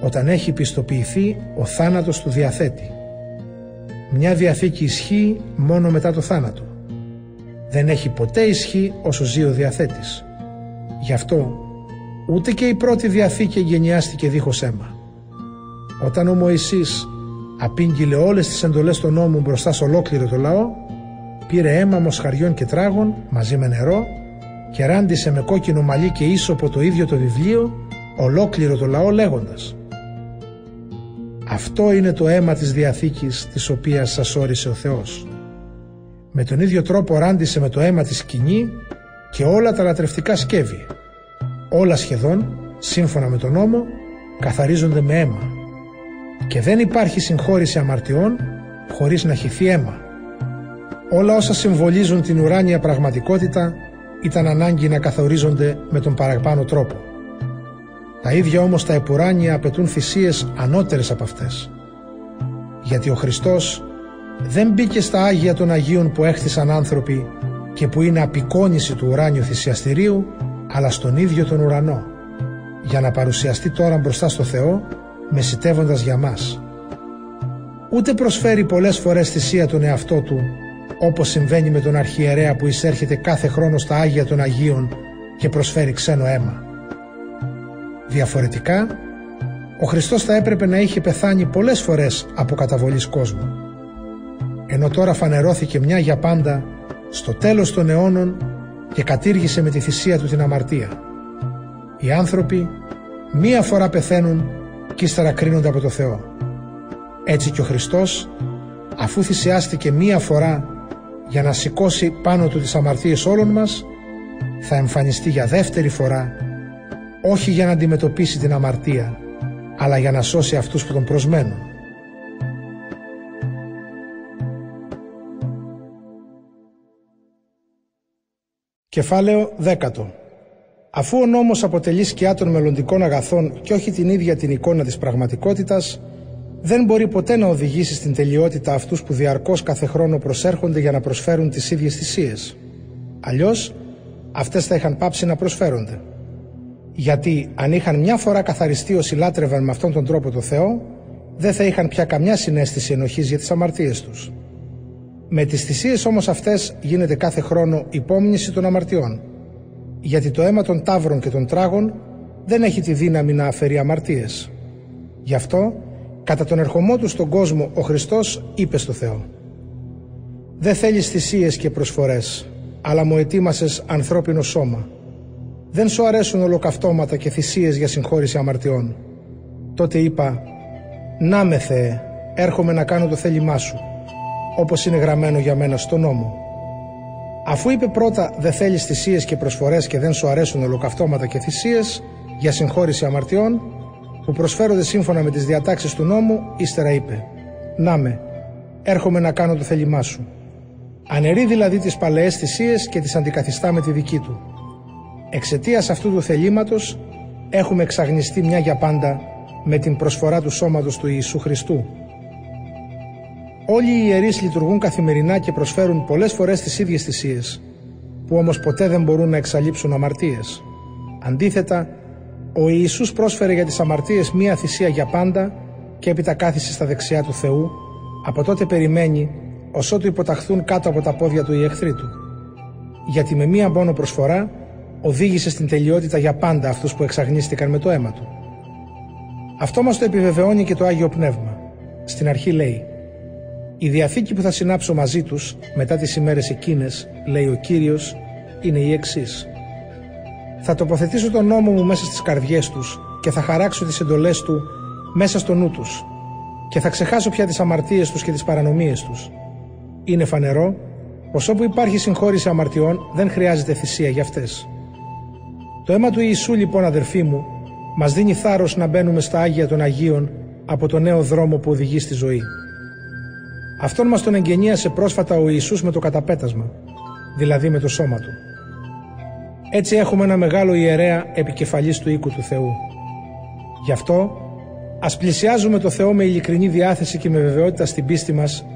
όταν έχει πιστοποιηθεί ο θάνατος του διαθέτη. Μια Διαθήκη ισχύει μόνο μετά το θάνατο. Δεν έχει ποτέ ισχύ όσο ζει ο διαθέτης. Γι' αυτό ούτε και η πρώτη Διαθήκη εγγενιάστηκε δίχως αίμα. Όταν ο Μωυσής απήγγειλε όλες τις εντολές των νόμου μπροστά σε ολόκληρο το λαό, πήρε αίμα μοσχαριών και τράγων μαζί με νερό και ράντισε με κόκκινο μαλλί και ίσοπο το ίδιο το βιβλίο ολόκληρο το λαό λέγοντας «Αυτό είναι το αίμα της Διαθήκης της οποίας σας όρισε ο Θεός». Με τον ίδιο τρόπο ράντισε με το αίμα της σκηνή και όλα τα λατρευτικά σκεύη. Όλα σχεδόν, σύμφωνα με τον νόμο, καθαρίζονται με αίμα. Και δεν υπάρχει συγχώρηση αμαρτιών χωρίς να χυθεί αίμα. Όλα όσα συμβολίζουν την ουράνια πραγματικότητα ήταν ανάγκη να καθορίζονται με τον παραπάνω τρόπο. Τα ίδια όμως τα επουράνια απαιτούν θυσίες ανώτερες από αυτές. Γιατί ο Χριστός δεν μπήκε στα Άγια των Αγίων που έχτισαν άνθρωποι και που είναι απεικόνηση του ουράνιου θυσιαστηρίου, αλλά στον ίδιο τον ουρανό, για να παρουσιαστεί τώρα μπροστά στο Θεό, μεσητεύοντας για μας. Ούτε προσφέρει πολλές φορές θυσία τον εαυτό του, όπως συμβαίνει με τον αρχιερέα που εισέρχεται κάθε χρόνο στα Άγια των Αγίων και προσφέρει ξένο αίμα. Διαφορετικά, ο Χριστός θα έπρεπε να είχε πεθάνει πολλές φορές από καταβολής κόσμου. Ενώ τώρα φανερώθηκε μια για πάντα στο τέλος των αιώνων και κατήργησε με τη θυσία του την αμαρτία. Οι άνθρωποι μία φορά πεθαίνουν και ύστερα κρίνονται από το Θεό. Έτσι και ο Χριστός αφού θυσιάστηκε μία φορά για να σηκώσει πάνω του τις αμαρτίες όλων μας θα εμφανιστεί για δεύτερη φορά όχι για να αντιμετωπίσει την αμαρτία αλλά για να σώσει αυτούς που τον προσμένουν. Κεφάλαιο 10 Αφού ο νόμος αποτελεί σκιά των μελλοντικών αγαθών και όχι την ίδια την εικόνα της πραγματικότητας, δεν μπορεί ποτέ να οδηγήσει στην τελειότητα αυτούς που διαρκώς κάθε χρόνο προσέρχονται για να προσφέρουν τις ίδιες θυσίες. Αλλιώς, αυτές θα είχαν πάψει να προσφέρονται. Γιατί αν είχαν μια φορά καθαριστεί όσοι λάτρευαν με αυτόν τον τρόπο το Θεό, δεν θα είχαν πια καμιά συνέστηση ενοχής για τις αμαρτίες τους. Με τις θυσίες όμως αυτές γίνεται κάθε χρόνο υπόμνηση των αμαρτιών. Γιατί το αίμα των τάβρων και των τράγων δεν έχει τη δύναμη να αφαιρεί αμαρτίες. Γι' αυτό, κατά τον ερχομό του στον κόσμο, ο Χριστός είπε στο Θεό «Δεν θέλεις θυσίες και προσφορές, αλλά μου ετοίμασες ανθρώπινο σώμα. Δεν σου αρέσουν ολοκαυτώματα και θυσίες για συγχώρηση αμαρτιών». Τότε είπα «Να με Θεέ, έρχομαι να κάνω το θέλημά σου, όπως είναι γραμμένο για μένα στο νόμο». Αφού είπε πρώτα «Δεν θέλεις θυσίες και προσφορές και δεν σου αρέσουν ολοκαυτώματα και θυσίες για συγχώρηση αμαρτιών», που προσφέρονται σύμφωνα με τις διατάξεις του νόμου, ύστερα είπε «Να με, έρχομαι να κάνω το θέλημά σου». Αναιρεί δηλαδή τις παλαιές θυσίες και τις αντικαθιστά με τη δική του. Εξαιτίας αυτού του θελήματος έχουμε εξαγνιστεί μια για πάντα με την προσφορά του σώματος του Ιησού Χριστού. Όλοι οι ιερείς λειτουργούν καθημερινά και προσφέρουν πολλές φορές τις ίδιες θυσίες, που όμως ποτέ δεν μπορούν να εξαλείψουν αμαρτίες. Αντίθετα, ο Ιησούς πρόσφερε για τις αμαρτίες μία θυσία για πάντα και έπειτα κάθισε στα δεξιά του Θεού, από τότε περιμένει ως ότου υποταχθούν κάτω από τα πόδια του οι εχθροί του. Γιατί με μία μόνο προσφορά οδήγησε στην τελειότητα για πάντα αυτούς που εξαγνίστηκαν με το αίμα του. Αυτό μας το επιβεβαιώνει και το Άγιο Πνεύμα. Στην αρχή λέει «Η Διαθήκη που θα συνάψω μαζί τους μετά τις ημέρες εκείνες, λέει ο Κύριος, είναι η εξής. Θα τοποθετήσω τον νόμο μου μέσα στις καρδιές τους και θα χαράξω τις εντολές του μέσα στο νου τους και θα ξεχάσω πια τις αμαρτίες τους και τις παρανομίες τους. Είναι φανερό πως όπου υπάρχει συγχώρηση αμαρτιών δεν χρειάζεται θυσία για αυτές. Το αίμα του Ιησού λοιπόν αδερφοί μου μας δίνει θάρρος να μπαίνουμε στα Άγια των Αγίων από το νέο δρόμο που οδηγεί στη ζωή. Αυτόν μας τον εγγενίασε πρόσφατα ο Ιησούς με το καταπέτασμα, δηλαδή με το σώμα του. Έτσι έχουμε ένα μεγάλο ιερέα επικεφαλής του οίκου του Θεού. Γι' αυτό ας πλησιάζουμε το Θεό με ειλικρινή διάθεση και με βεβαιότητα στην πίστη μας,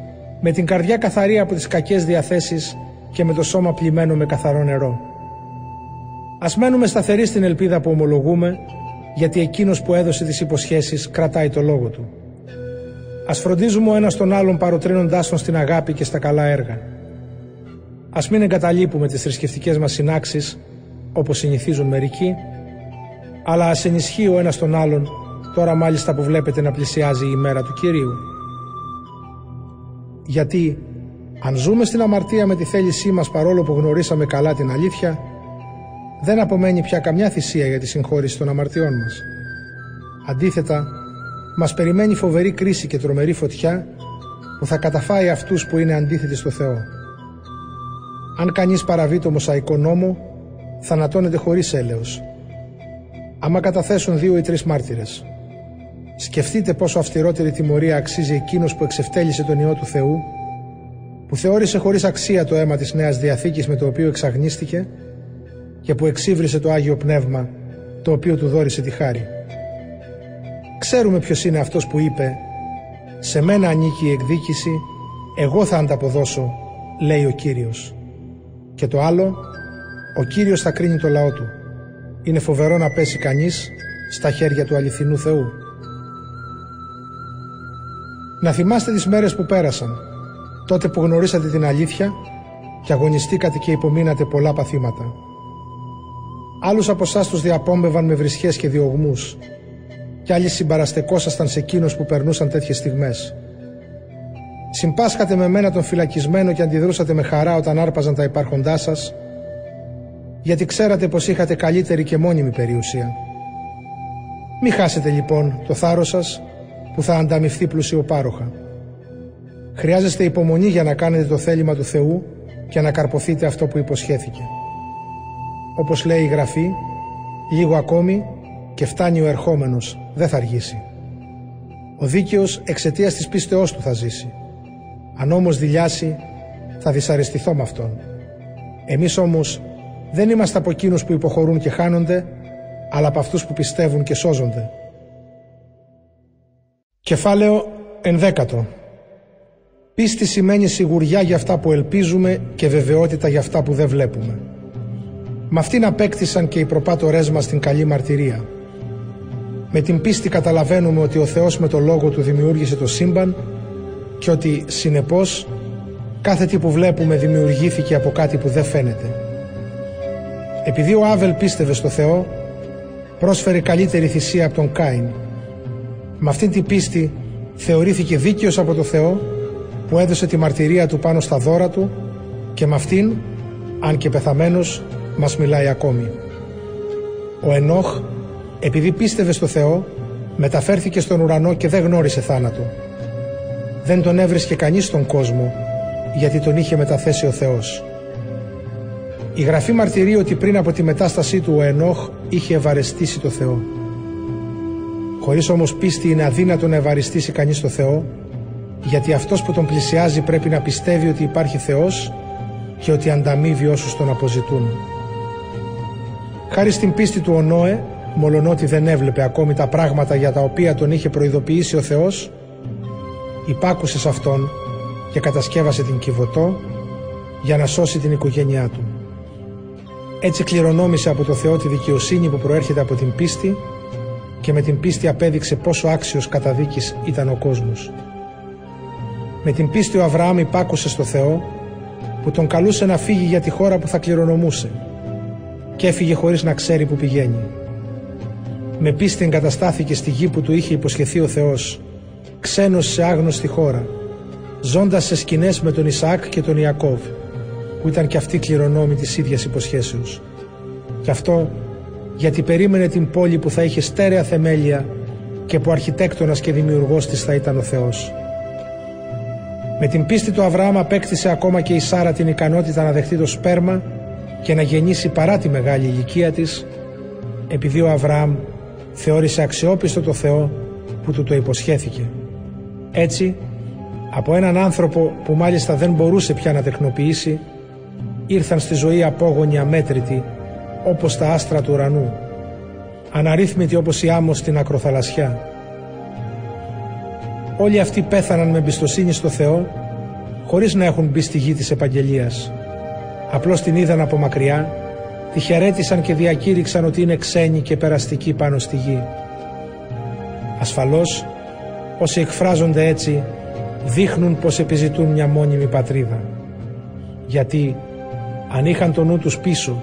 με την καρδιά καθαρή από τις κακές διαθέσεις και με το σώμα πλημμένο με καθαρό νερό. Ας μένουμε σταθεροί στην ελπίδα που ομολογούμε, γιατί εκείνος που έδωσε τις υποσχέσεις κρατάει το λόγο του. Ας φροντίζουμε ο ένας τον άλλον παροτρύνοντάς τον στην αγάπη και στα καλά έργα. Ας μην εγκαταλείπουμε τις θρησκευτικές μας συνάξεις, όπως συνηθίζουν μερικοί, αλλά ας ενισχύει ο ένας τον άλλον, τώρα μάλιστα που βλέπετε να πλησιάζει η ημέρα του Κυρίου. Γιατί, αν ζούμε στην αμαρτία με τη θέλησή μας παρόλο που γνωρίσαμε καλά την αλήθεια, δεν απομένει πια καμιά θυσία για τη συγχώρηση των αμαρτιών μας. Αντίθετα, μας περιμένει φοβερή κρίση και τρομερή φωτιά που θα καταφάει αυτούς που είναι αντίθετοι στο Θεό. Αν κανείς παραβεί το μοσαϊκό νόμο, θανατώνεται χωρίς έλεος. Άμα καταθέσουν δύο ή τρεις μάρτυρες. Σκεφτείτε πόσο αυστηρότερη τιμωρία αξίζει εκείνος που εξευτέλισε τον Υιό του Θεού, που θεώρησε χωρίς αξία το αίμα της Νέας Διαθήκης με το οποίο εξαγνίστηκε και που εξύβρισε το Άγιο Πνεύμα το οποίο του δόρισε τη χάρη. Ξέρουμε ποιος είναι αυτός που είπε «Σε μένα ανήκει η εκδίκηση, εγώ θα ανταποδώσω», λέει ο Κύριος. Και το άλλο, ο Κύριος θα κρίνει το λαό του. Είναι φοβερό να πέσει κανείς στα χέρια του αληθινού Θεού. Να θυμάστε τις μέρες που πέρασαν, τότε που γνωρίσατε την αλήθεια και αγωνιστήκατε και υπομείνατε πολλά παθήματα. Άλλους από εσάς τους διαπόμπευαν με βρισχές και διωγμούς κι άλλοι συμπαραστεκόσασταν σε εκείνους που περνούσαν τέτοιες στιγμές. Συμπάσχατε με μένα τον φυλακισμένο και αντιδρούσατε με χαρά όταν άρπαζαν τα υπάρχοντά σας γιατί ξέρατε πως είχατε καλύτερη και μόνιμη περιουσία. Μη χάσετε λοιπόν το θάρρος σας που θα ανταμυφθεί πλουσιοπάροχα. Χρειάζεστε υπομονή για να κάνετε το θέλημα του Θεού και να καρποθείτε αυτό που υποσχέθηκε. Όπως λέει η Γραφή, λίγο ακόμη και φτάνει ο ερχόμενος, δεν θα αργήσει. Ο δίκαιος εξαιτίας της πίστεώς του θα ζήσει. Αν όμως δηλιάσει, θα δυσαρεστηθώ με αυτόν. Εμείς όμως δεν είμαστε από εκείνους που υποχωρούν και χάνονται, αλλά από αυτούς που πιστεύουν και σώζονται. Κεφάλαιο ενδέκατο. Πίστη σημαίνει σιγουριά για αυτά που ελπίζουμε και βεβαιότητα για αυτά που δεν βλέπουμε. Με αυτήν απέκτησαν και οι προπάτορές μας την καλή μαρτυρία. Με την πίστη καταλαβαίνουμε ότι ο Θεός με το λόγο του δημιούργησε το σύμπαν και ότι, συνεπώς, κάθε τι που βλέπουμε δημιουργήθηκε από κάτι που δεν φαίνεται. Επειδή ο Άβελ πίστευε στο Θεό, πρόσφερε καλύτερη θυσία από τον Κάιν. Με αυτήν την πίστη θεωρήθηκε δίκαιος από το Θεό που έδωσε τη μαρτυρία του πάνω στα δώρα του και με αυτήν, αν και πεθαμένος, μας μιλάει ακόμη. Ο Ενόχ, επειδή πίστευε στο Θεό, μεταφέρθηκε στον ουρανό και δεν γνώρισε θάνατο. Δεν τον έβρισκε κανείς στον κόσμο, γιατί τον είχε μεταθέσει ο Θεός. Η Γραφή μαρτυρεί ότι πριν από τη μετάστασή του ο Ενόχ είχε ευαρεστήσει το Θεό. Χωρίς όμως πίστη είναι αδύνατο να ευαριστήσει κανείς το Θεό, γιατί αυτός που τον πλησιάζει πρέπει να πιστεύει ότι υπάρχει Θεός και ότι ανταμείβει όσους τον αποζητούν. Χάρη στην πίστη του ο Νόε, μολονότι δεν έβλεπε ακόμη τα πράγματα για τα οποία τον είχε προειδοποιήσει ο Θεός, υπάκουσε σε Αυτόν και κατασκεύασε την Κιβωτό για να σώσει την οικογένειά του. Έτσι κληρονόμησε από το Θεό τη δικαιοσύνη που προέρχεται από την πίστη και με την πίστη απέδειξε πόσο άξιος καταδίκης ήταν ο κόσμος. Με την πίστη ο Αβραάμ υπάκουσε στο Θεό που τον καλούσε να φύγει για τη χώρα που θα κληρονομούσε και έφυγε χωρίς να ξέρει που πηγαίνει. Με πίστη εγκαταστάθηκε στη γη που του είχε υποσχεθεί ο Θεός, ξένος σε άγνωστη χώρα, ζώντας σε σκηνές με τον Ισαάκ και τον Ιακώβ, που ήταν και αυτοί κληρονόμοι της ίδιας υποσχέσεως. Γι' αυτό γιατί περίμενε την πόλη που θα είχε στέρεα θεμέλια και που αρχιτέκτονας και δημιουργός της θα ήταν ο Θεός. Με την πίστη του Αβραάμ απέκτησε ακόμα και η Σάρα την ικανότητα να δεχτεί το σπέρμα και να γεννήσει παρά τη μεγάλη ηλικία της, επειδή ο Αβραάμ θεώρησε αξιόπιστο το Θεό που του το υποσχέθηκε. Έτσι, από έναν άνθρωπο που μάλιστα δεν μπορούσε πια να τεκνοποιήσει, ήρθαν στη ζωή απόγονοι αμέτρητοι όπως τα άστρα του ουρανού, αναρρύθμιτοι όπως η άμμος στην ακροθαλασσιά. Όλοι αυτοί πέθαναν με εμπιστοσύνη στο Θεό, χωρίς να έχουν μπει στη γη της επαγγελίας. Απλώς την είδαν από μακριά τη χαιρέτησαν και διακήρυξαν ότι είναι ξένοι και περαστικοί πάνω στη γη. Ασφαλώς, όσοι εκφράζονται έτσι, δείχνουν πως επιζητούν μια μόνιμη πατρίδα. Γιατί, αν είχαν το νου τους πίσω,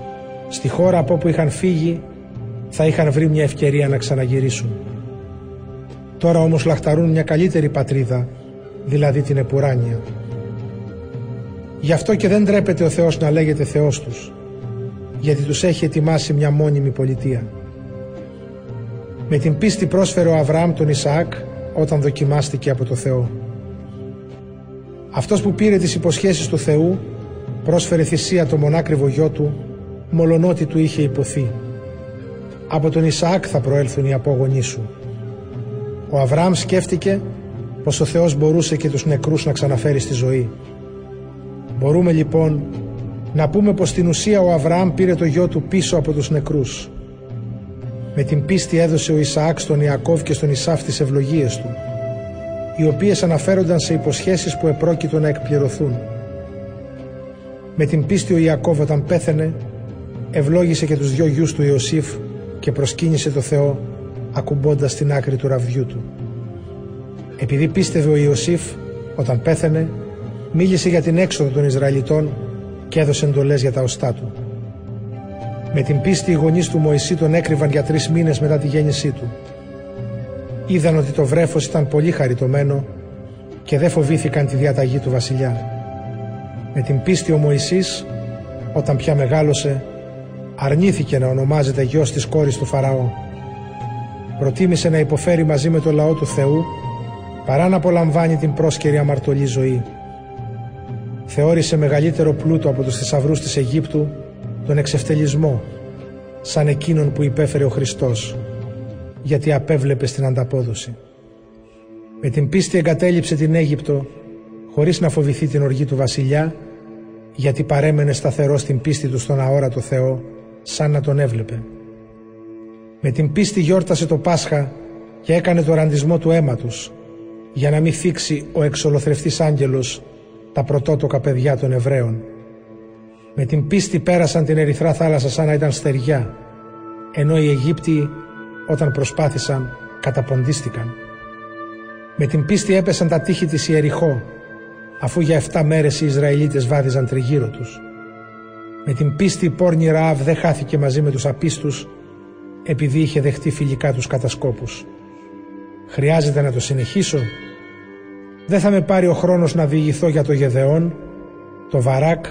στη χώρα από όπου είχαν φύγει, θα είχαν βρει μια ευκαιρία να ξαναγυρίσουν. Τώρα όμως λαχταρούν μια καλύτερη πατρίδα, δηλαδή την επουράνια. Γι' αυτό και δεν τρέπεται ο Θεός να λέγεται Θεός τους, γιατί τους έχει ετοιμάσει μια μόνιμη πολιτεία. Με την πίστη πρόσφερε ο Αβραάμ τον Ισαάκ όταν δοκιμάστηκε από το Θεό. Αυτός που πήρε τις υποσχέσεις του Θεού πρόσφερε θυσία το μονάκριβο γιο του μολονότι του είχε υποθεί. Από τον Ισαάκ θα προέλθουν οι απόγονοί σου. Ο Αβραάμ σκέφτηκε πως ο Θεός μπορούσε και τους νεκρούς να ξαναφέρει στη ζωή. Μπορούμε λοιπόν να πούμε πως στην ουσία ο Αβραάμ πήρε το γιο του πίσω από τους νεκρούς. Με την πίστη έδωσε ο Ισαάκ στον Ιακώβ και στον Ισάφ τις ευλογίες του, οι οποίες αναφέρονταν σε υποσχέσεις που επρόκειτο να εκπληρωθούν. Με την πίστη ο Ιακώβ όταν πέθαινε, ευλόγησε και τους δυο γιους του Ιωσήφ και προσκύνησε το Θεό ακουμπώντας την άκρη του ραβδιού του. Επειδή πίστευε ο Ιωσήφ όταν πέθαινε, μίλησε για την έξοδο των Ισραηλιτών και έδωσε εντολές για τα οστά του. Με την πίστη οι γονείς του Μωυσή τον έκρυβαν για τρεις μήνες μετά τη γέννησή του. Είδαν ότι το βρέφος ήταν πολύ χαριτωμένο και δεν φοβήθηκαν τη διαταγή του βασιλιά. Με την πίστη ο Μωυσής, όταν πια μεγάλωσε, αρνήθηκε να ονομάζεται γιος της κόρης του Φαραώ. Προτίμησε να υποφέρει μαζί με το λαό του Θεού παρά να απολαμβάνει την πρόσκαιρη αμαρτωλή ζωή. Θεώρησε μεγαλύτερο πλούτο από τους θησαυρούς της Αιγύπτου τον εξευτελισμό σαν εκείνον που υπέφερε ο Χριστός γιατί απέβλεπε στην ανταπόδοση. Με την πίστη εγκατέλειψε την Αίγυπτο χωρίς να φοβηθεί την οργή του βασιλιά γιατί παρέμενε σταθερό στην πίστη του στον αόρατο Θεό σαν να τον έβλεπε. Με την πίστη γιόρτασε το Πάσχα και έκανε το ραντισμό του αίματος για να μην θίξει ο εξολοθρευτής άγγελος τα πρωτότοκα παιδιά των Εβραίων. Με την πίστη πέρασαν την ερυθρά θάλασσα σαν να ήταν στεριά, ενώ οι Αιγύπτιοι όταν προσπάθησαν καταποντίστηκαν. Με την πίστη έπεσαν τα τείχη της Ιεριχώ, αφού για 7 μέρες οι Ισραηλίτες βάδιζαν τριγύρω τους. Με την πίστη η πόρνη Ραάβ δεν χάθηκε μαζί με τους απίστους, επειδή είχε δεχτεί φιλικά τους κατασκόπους. Χρειάζεται να το συνεχίσω. Δεν θα με πάρει ο χρόνος να διηγηθώ για το Γεδεόν, το Βαράκ,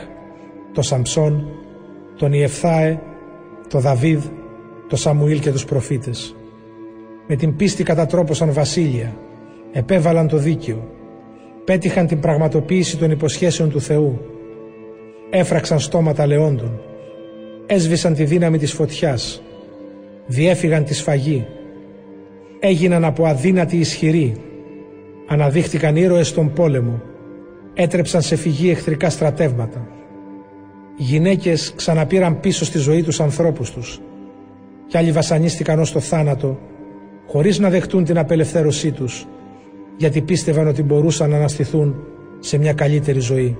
το Σαμψόν, τον Ιεφθάε, το Δαβίδ, το Σαμουήλ και τους προφήτες. Με την πίστη κατατρόπωσαν βασίλεια, επέβαλαν το δίκαιο, πέτυχαν την πραγματοποίηση των υποσχέσεων του Θεού, έφραξαν στόματα λεόντων, έσβησαν τη δύναμη της φωτιάς, διέφυγαν τη σφαγή, έγιναν από αδύνατοι ισχυροί, αναδείχτηκαν ήρωες στον πόλεμο, έτρεψαν σε φυγή εχθρικά στρατεύματα. Γυναίκες ξαναπήραν πίσω στη ζωή τους ανθρώπους τους κι άλλοι βασανίστηκαν ως το θάνατο χωρίς να δεχτούν την απελευθέρωσή τους γιατί πίστευαν ότι μπορούσαν να αναστηθούν σε μια καλύτερη ζωή.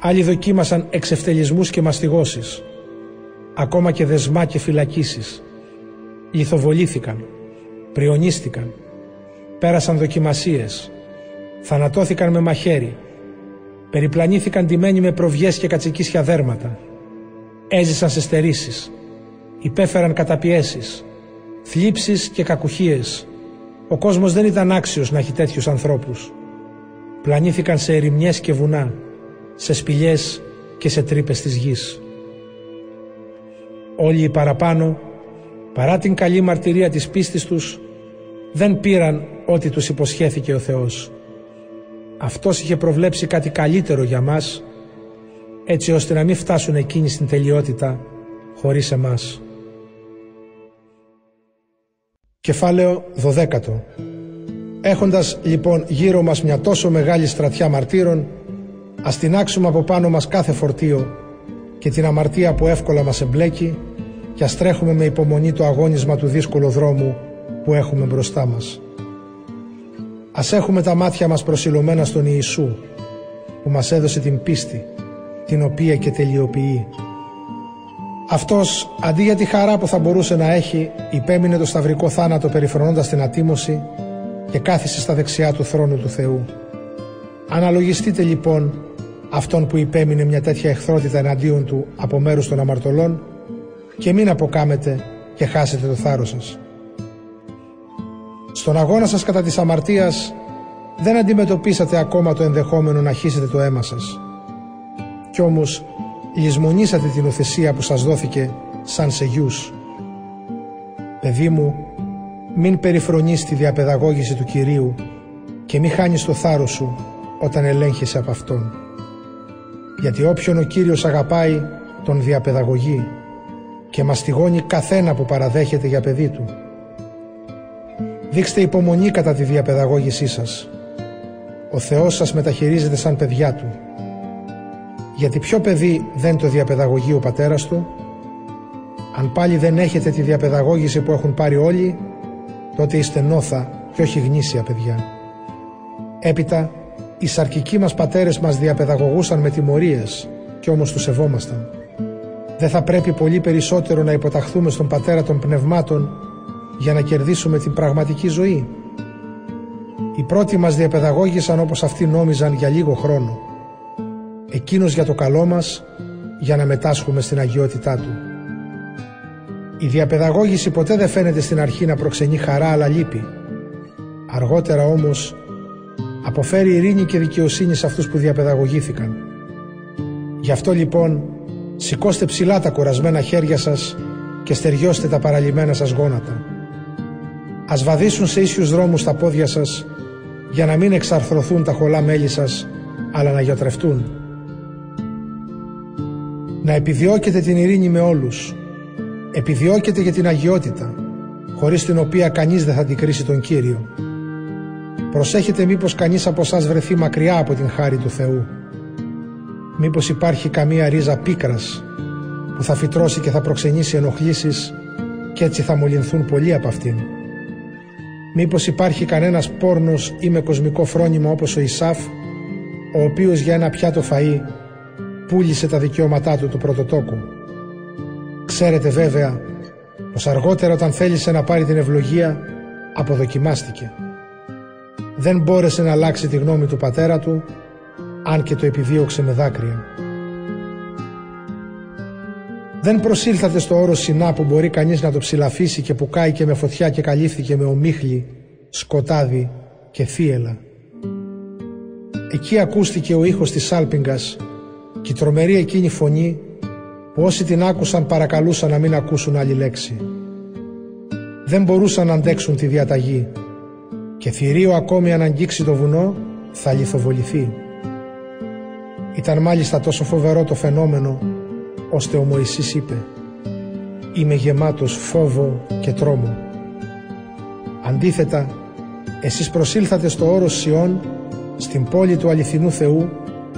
Άλλοι δοκίμασαν εξευτελισμούς και μαστιγώσεις, ακόμα και δεσμά και φυλακίσεις. Λιθοβολήθηκαν, πριονίστηκαν, πέρασαν δοκιμασίες, θανατώθηκαν με μαχαίρι, περιπλανήθηκαν τιμένοι με προβιές και κατσικίσια δέρματα, έζησαν σε στερήσεις, υπέφεραν καταπιέσεις, θλίψεις και κακουχίες. Ο κόσμος δεν ήταν άξιος να έχει τέτοιους ανθρώπους. Πλανήθηκαν σε ερημιές και βουνά, σε σπηλιές και σε τρύπες της γης. Όλοι οι παραπάνω, παρά την καλή μαρτυρία της πίστης τους, δεν πήραν ό,τι τους υποσχέθηκε ο Θεός. Αυτός είχε προβλέψει κάτι καλύτερο για μας, έτσι ώστε να μην φτάσουν εκείνοι στην τελειότητα χωρίς εμάς. Κεφάλαιο 12 Έχοντας λοιπόν γύρω μας μια τόσο μεγάλη στρατιά μαρτύρων Ας τεινάξουμε από πάνω μας κάθε φορτίο και την αμαρτία που εύκολα μας εμπλέκει και ας τρέχουμε με υπομονή το αγώνισμα του δύσκολου δρόμου που έχουμε μπροστά μας. Ας έχουμε τα μάτια μας προσιλωμένα στον Ιησού που μας έδωσε την πίστη την οποία και τελειοποιεί. Αυτός αντί για τη χαρά που θα μπορούσε να έχει υπέμεινε το σταυρικό θάνατο περιφρονώντας την ατίμωση και κάθισε στα δεξιά του θρόνου του Θεού. Αναλογιστείτε λοιπόν αυτόν που υπέμεινε μια τέτοια εχθρότητα εναντίον του από μέρους των αμαρτωλών και μην αποκάμετε και χάσετε το θάρρος σας. Στον αγώνα σας κατά της αμαρτίας δεν αντιμετωπίσατε ακόμα το ενδεχόμενο να χύσετε το αίμα σας. Κι όμως λησμονήσατε την οθεσία που σας δόθηκε σαν σε γιους. Παιδί μου, μην περιφρονείς τη διαπαιδαγώγηση του Κυρίου και μην χάνεις το θάρρος σου όταν ελέγχεσαι από Αυτόν. Γιατί όποιον ο Κύριος αγαπάει, τον διαπαιδαγωγεί και μαστιγώνει καθένα που παραδέχεται για παιδί του. Δείξτε υπομονή κατά τη διαπαιδαγώγησή σας. Ο Θεός σας μεταχειρίζεται σαν παιδιά Του. Γιατί ποιο παιδί δεν το διαπαιδαγωγεί ο πατέρας του; Αν πάλι δεν έχετε τη διαπαιδαγώγηση που έχουν πάρει όλοι, τότε είστε νόθα και όχι γνήσια παιδιά. Έπειτα, οι σαρκικοί μας πατέρες μας διαπαιδαγωγούσαν με τιμωρίες και όμως τους σεβόμασταν. Δεν θα πρέπει πολύ περισσότερο να υποταχθούμε στον πατέρα των πνευμάτων για να κερδίσουμε την πραγματική ζωή. Οι πρώτοι μας διαπαιδαγώγησαν όπως αυτοί νόμιζαν για λίγο χρόνο. Εκείνος για το καλό μας, για να μετάσχουμε στην αγιότητά Του. Η διαπαιδαγώγηση ποτέ δεν φαίνεται στην αρχή να προξενεί χαρά αλλά λύπη. Αργότερα όμως αποφέρει ειρήνη και δικαιοσύνη σε αυτούς που διαπαιδαγωγήθηκαν. Γι' αυτό λοιπόν σηκώστε ψηλά τα κουρασμένα χέρια σας και στεριώστε τα παραλυμμένα σας γόνατα. Ας βαδίσουν σε ίσιους δρόμους τα πόδια σας για να μην εξαρθρωθούν τα χολά μέλη σας αλλά να γιοτρευτούν. Να επιδιώκετε την ειρήνη με όλους. Επιδιώκετε για την αγιότητα χωρίς την οποία κανείς δεν θα αντικρίσει τον Κύριο. Προσέχετε μήπως κανείς από σας βρεθεί μακριά από την χάρη του Θεού. Μήπως υπάρχει καμία ρίζα πίκρας που θα φυτρώσει και θα προξενήσει ενοχλήσεις και έτσι θα μολυνθούν πολλοί από αυτήν. Μήπως υπάρχει κανένας πόρνος ή με κοσμικό φρόνημα όπως ο Ισάφ, ο οποίος για ένα πιάτο φαΐ πούλησε τα δικαιώματά του του πρωτοτόκου. Ξέρετε βέβαια πως αργότερα όταν θέλησε να πάρει την ευλογία αποδοκιμάστηκε. Δεν μπόρεσε να αλλάξει τη γνώμη του πατέρα του αν και το επιδίωξε με δάκρυα. Δεν προσήλθατε στο όρο Σινά που μπορεί κανείς να το ψηλαφίσει και που κάηκε με φωτιά και καλύφθηκε με ομίχλη, σκοτάδι και θύελα. Εκεί ακούστηκε ο ήχος της σάλπιγγας και η τρομερή εκείνη φωνή που όσοι την άκουσαν παρακαλούσαν να μην ακούσουν άλλη λέξη. Δεν μπορούσαν να αντέξουν τη διαταγή και θηρίο ακόμη αν αγγίξει το βουνό θα λιθοβοληθεί. Ήταν μάλιστα τόσο φοβερό το φαινόμενο ώστε ο Μωυσής είπε «Είμαι γεμάτος φόβο και τρόμο». Αντίθετα, εσείς προσήλθατε στο όρος Σιών, στην πόλη του αληθινού Θεού,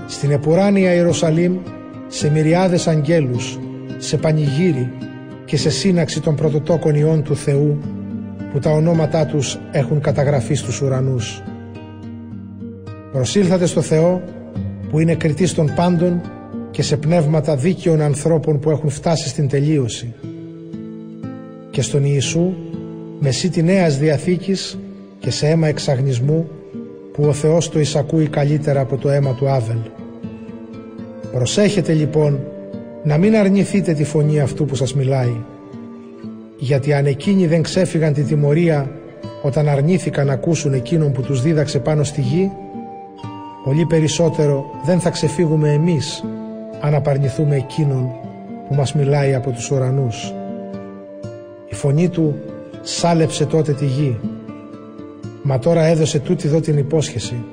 στην επουράνια Ιερουσαλήμ, σε μυριάδες αγγέλους, σε πανηγύρι και σε σύναξη των πρωτοτόκων ιών του Θεού, που τα ονόματά τους έχουν καταγραφεί στους ουρανούς. Προσήλθατε στο Θεό, που είναι κριτής των πάντων και σε πνεύματα δίκαιων ανθρώπων που έχουν φτάσει στην τελείωση. Και στον Ιησού, με σύτη νέας διαθήκης και σε αίμα εξαγνισμού, που ο Θεός το εισακούει καλύτερα από το αίμα του Άβελ. Προσέχετε λοιπόν να μην αρνηθείτε τη φωνή αυτού που σας μιλάει, γιατί αν εκείνοι δεν ξέφυγαν τη τιμωρία όταν αρνήθηκαν να ακούσουν εκείνον που τους δίδαξε πάνω στη γη, πολύ περισσότερο δεν θα ξεφύγουμε εμείς αν απαρνηθούμε εκείνον που μας μιλάει από τους ουρανούς. Η φωνή του σάλεψε τότε τη γη, μα τώρα έδωσε τούτη εδώ την υπόσχεση.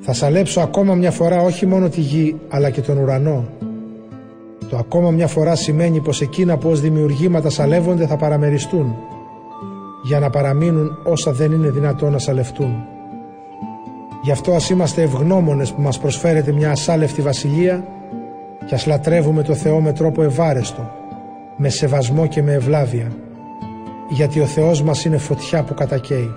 Θα σαλέψω ακόμα μια φορά όχι μόνο τη γη αλλά και τον ουρανό. Το ακόμα μια φορά σημαίνει πως εκείνα που ως δημιουργήματα σαλεύονται θα παραμεριστούν για να παραμείνουν όσα δεν είναι δυνατόν να σαλευτούν. Γι' αυτό ας είμαστε ευγνώμονες που μας προσφέρεται μια ασάλευτη βασιλεία και ας λατρεύουμε το Θεό με τρόπο ευάρεστο, με σεβασμό και με ευλάβεια, γιατί ο Θεός μας είναι φωτιά που κατακαίει.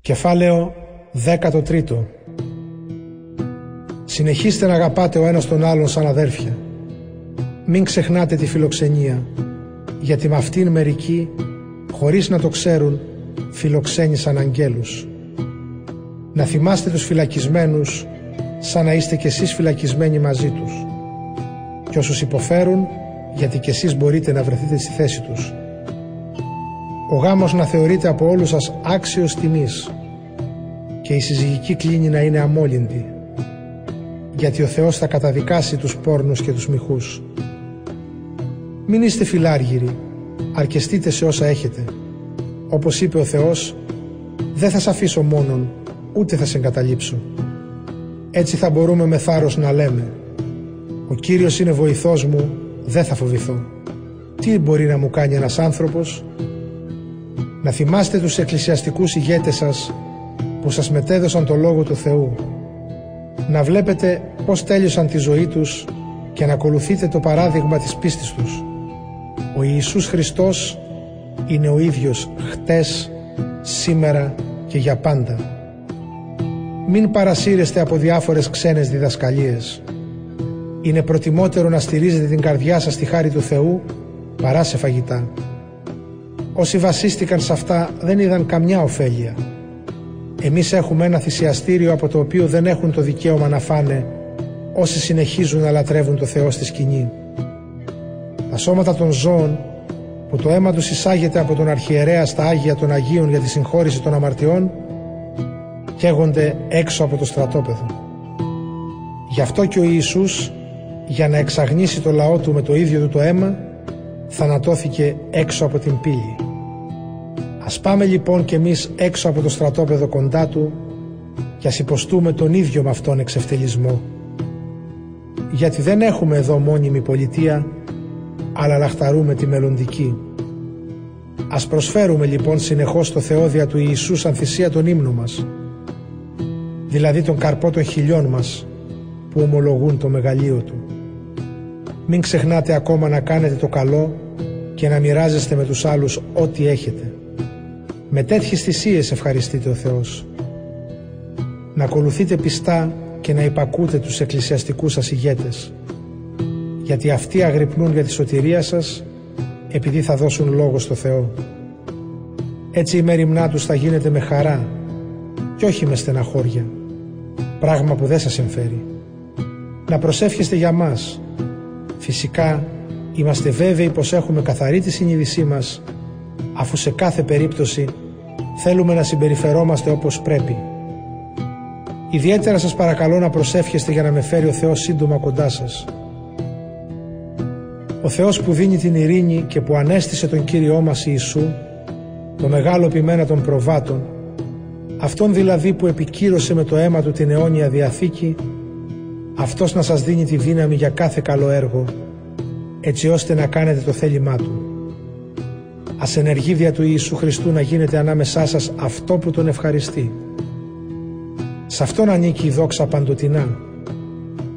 Κεφάλαιο 13 Συνεχίστε να αγαπάτε ο ένας τον άλλον σαν αδέρφια. Μην ξεχνάτε τη φιλοξενία, γιατί με αυτήν μερικοί, χωρίς να το ξέρουν, φιλοξένησαν αγγέλους. Να θυμάστε τους φυλακισμένους σαν να είστε κι εσείς φυλακισμένοι μαζί τους. Και όσους υποφέρουν, γιατί κι εσείς μπορείτε να βρεθείτε στη θέση τους. Ο γάμος να θεωρείται από όλους σας άξιος τιμής και η συζυγική κλίνη να είναι αμόλυντη γιατί ο Θεός θα καταδικάσει τους πόρνους και τους μοιχούς. Μην είστε φιλάργυροι, αρκεστείτε σε όσα έχετε. Όπως είπε ο Θεός, δεν θα σε αφήσω μόνον, ούτε θα σε εγκαταλείψω. Έτσι θα μπορούμε με θάρρος να λέμε «Ο Κύριος είναι βοηθός μου, δεν θα φοβηθώ». Τι μπορεί να μου κάνει ένας άνθρωπος; Να θυμάστε τους εκκλησιαστικούς ηγέτες σας που σας μετέδωσαν το Λόγο του Θεού. Να βλέπετε πώς τέλειωσαν τη ζωή τους και να ακολουθείτε το παράδειγμα της πίστης τους. Ο Ιησούς Χριστός είναι ο ίδιος χτες, σήμερα και για πάντα. Μην παρασύρεστε από διάφορες ξένες διδασκαλίες. Είναι προτιμότερο να στηρίζετε την καρδιά σας στη χάρη του Θεού παρά σε φαγητά. Όσοι βασίστηκαν σε αυτά δεν είδαν καμιά ωφέλεια. Εμείς έχουμε ένα θυσιαστήριο από το οποίο δεν έχουν το δικαίωμα να φάνε όσοι συνεχίζουν να λατρεύουν το Θεό στη σκηνή. Τα σώματα των ζώων που το αίμα τους εισάγεται από τον αρχιερέα στα Άγια των Αγίων για τη συγχώρηση των αμαρτιών καίγονται έξω από το στρατόπεδο. Γι' αυτό και ο Ιησούς για να εξαγνίσει το λαό του με το ίδιο του το αίμα θανατώθηκε έξω από την πύλη. Ας πάμε λοιπόν κι εμείς έξω από το στρατόπεδο κοντά του και ας υποστούμε τον ίδιο με αυτόν εξευτελισμό. Γιατί δεν έχουμε εδώ μόνιμη πολιτεία, αλλά λαχταρούμε τη μελλοντική. Ας προσφέρουμε λοιπόν συνεχώς το Θεόδια του Ιησούς σαν θυσία τον ύμνο μας, δηλαδή τον καρπό των χιλιών μας που ομολογούν το μεγαλείο του. Μην ξεχνάτε ακόμα να κάνετε το καλό και να μοιράζεστε με τους άλλους ό,τι έχετε. Με τέτοιες θυσίες ευχαριστείτε ο Θεός. Να ακολουθείτε πιστά και να υπακούτε τους εκκλησιαστικούς σας ηγέτες. Γιατί αυτοί αγρυπνούν για τη σωτηρία σας επειδή θα δώσουν λόγο στο Θεό. Έτσι η μέρημνά τους θα γίνεται με χαρά και όχι με στεναχώρια. Πράγμα που δεν σας εμφέρει. Να προσεύχεστε για μας. Φυσικά είμαστε βέβαιοι πως έχουμε καθαρή τη συνείδησή μας αφού σε κάθε περίπτωση θέλουμε να συμπεριφερόμαστε όπως πρέπει. Ιδιαίτερα σας παρακαλώ να προσεύχεστε για να με φέρει ο Θεός σύντομα κοντά σας. Ο Θεός που δίνει την ειρήνη και που ανέστησε τον Κύριό μας Ιησού, το μεγάλο ποιμένα των προβάτων, αυτόν δηλαδή που επικύρωσε με το αίμα του την αιώνια Διαθήκη, αυτός να σας δίνει τη δύναμη για κάθε καλό έργο, έτσι ώστε να κάνετε το θέλημά Του. Ας ενεργεί δια του Ιησού Χριστού να γίνεται ανάμεσά σας αυτό που Τον ευχαριστεί. Σε Αυτόν ανήκει η δόξα παντοτινά.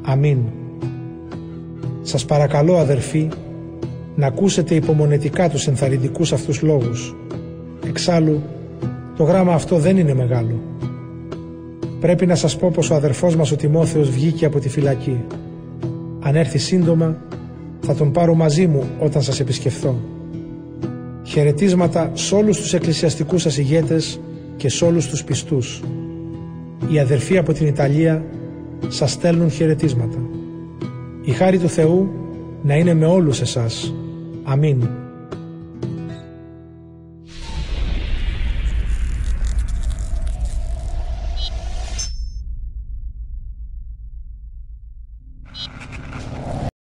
Αμήν. Σας παρακαλώ αδερφοί να ακούσετε υπομονετικά τους ενθαρρυντικούς αυτούς λόγους. Εξάλλου, το γράμμα αυτό δεν είναι μεγάλο. Πρέπει να σας πω πως ο αδερφός μας ο Τιμόθεος βγήκε από τη φυλακή. Αν έρθει σύντομα, θα τον πάρω μαζί μου όταν σας επισκεφθώ. Χαιρετίσματα σε όλους τους εκκλησιαστικούς σας ηγέτες και σε όλους τους πιστούς. Οι αδερφοί από την Ιταλία σας στέλνουν χαιρετίσματα. Η χάρη του Θεού να είναι με όλους εσάς. Αμήν.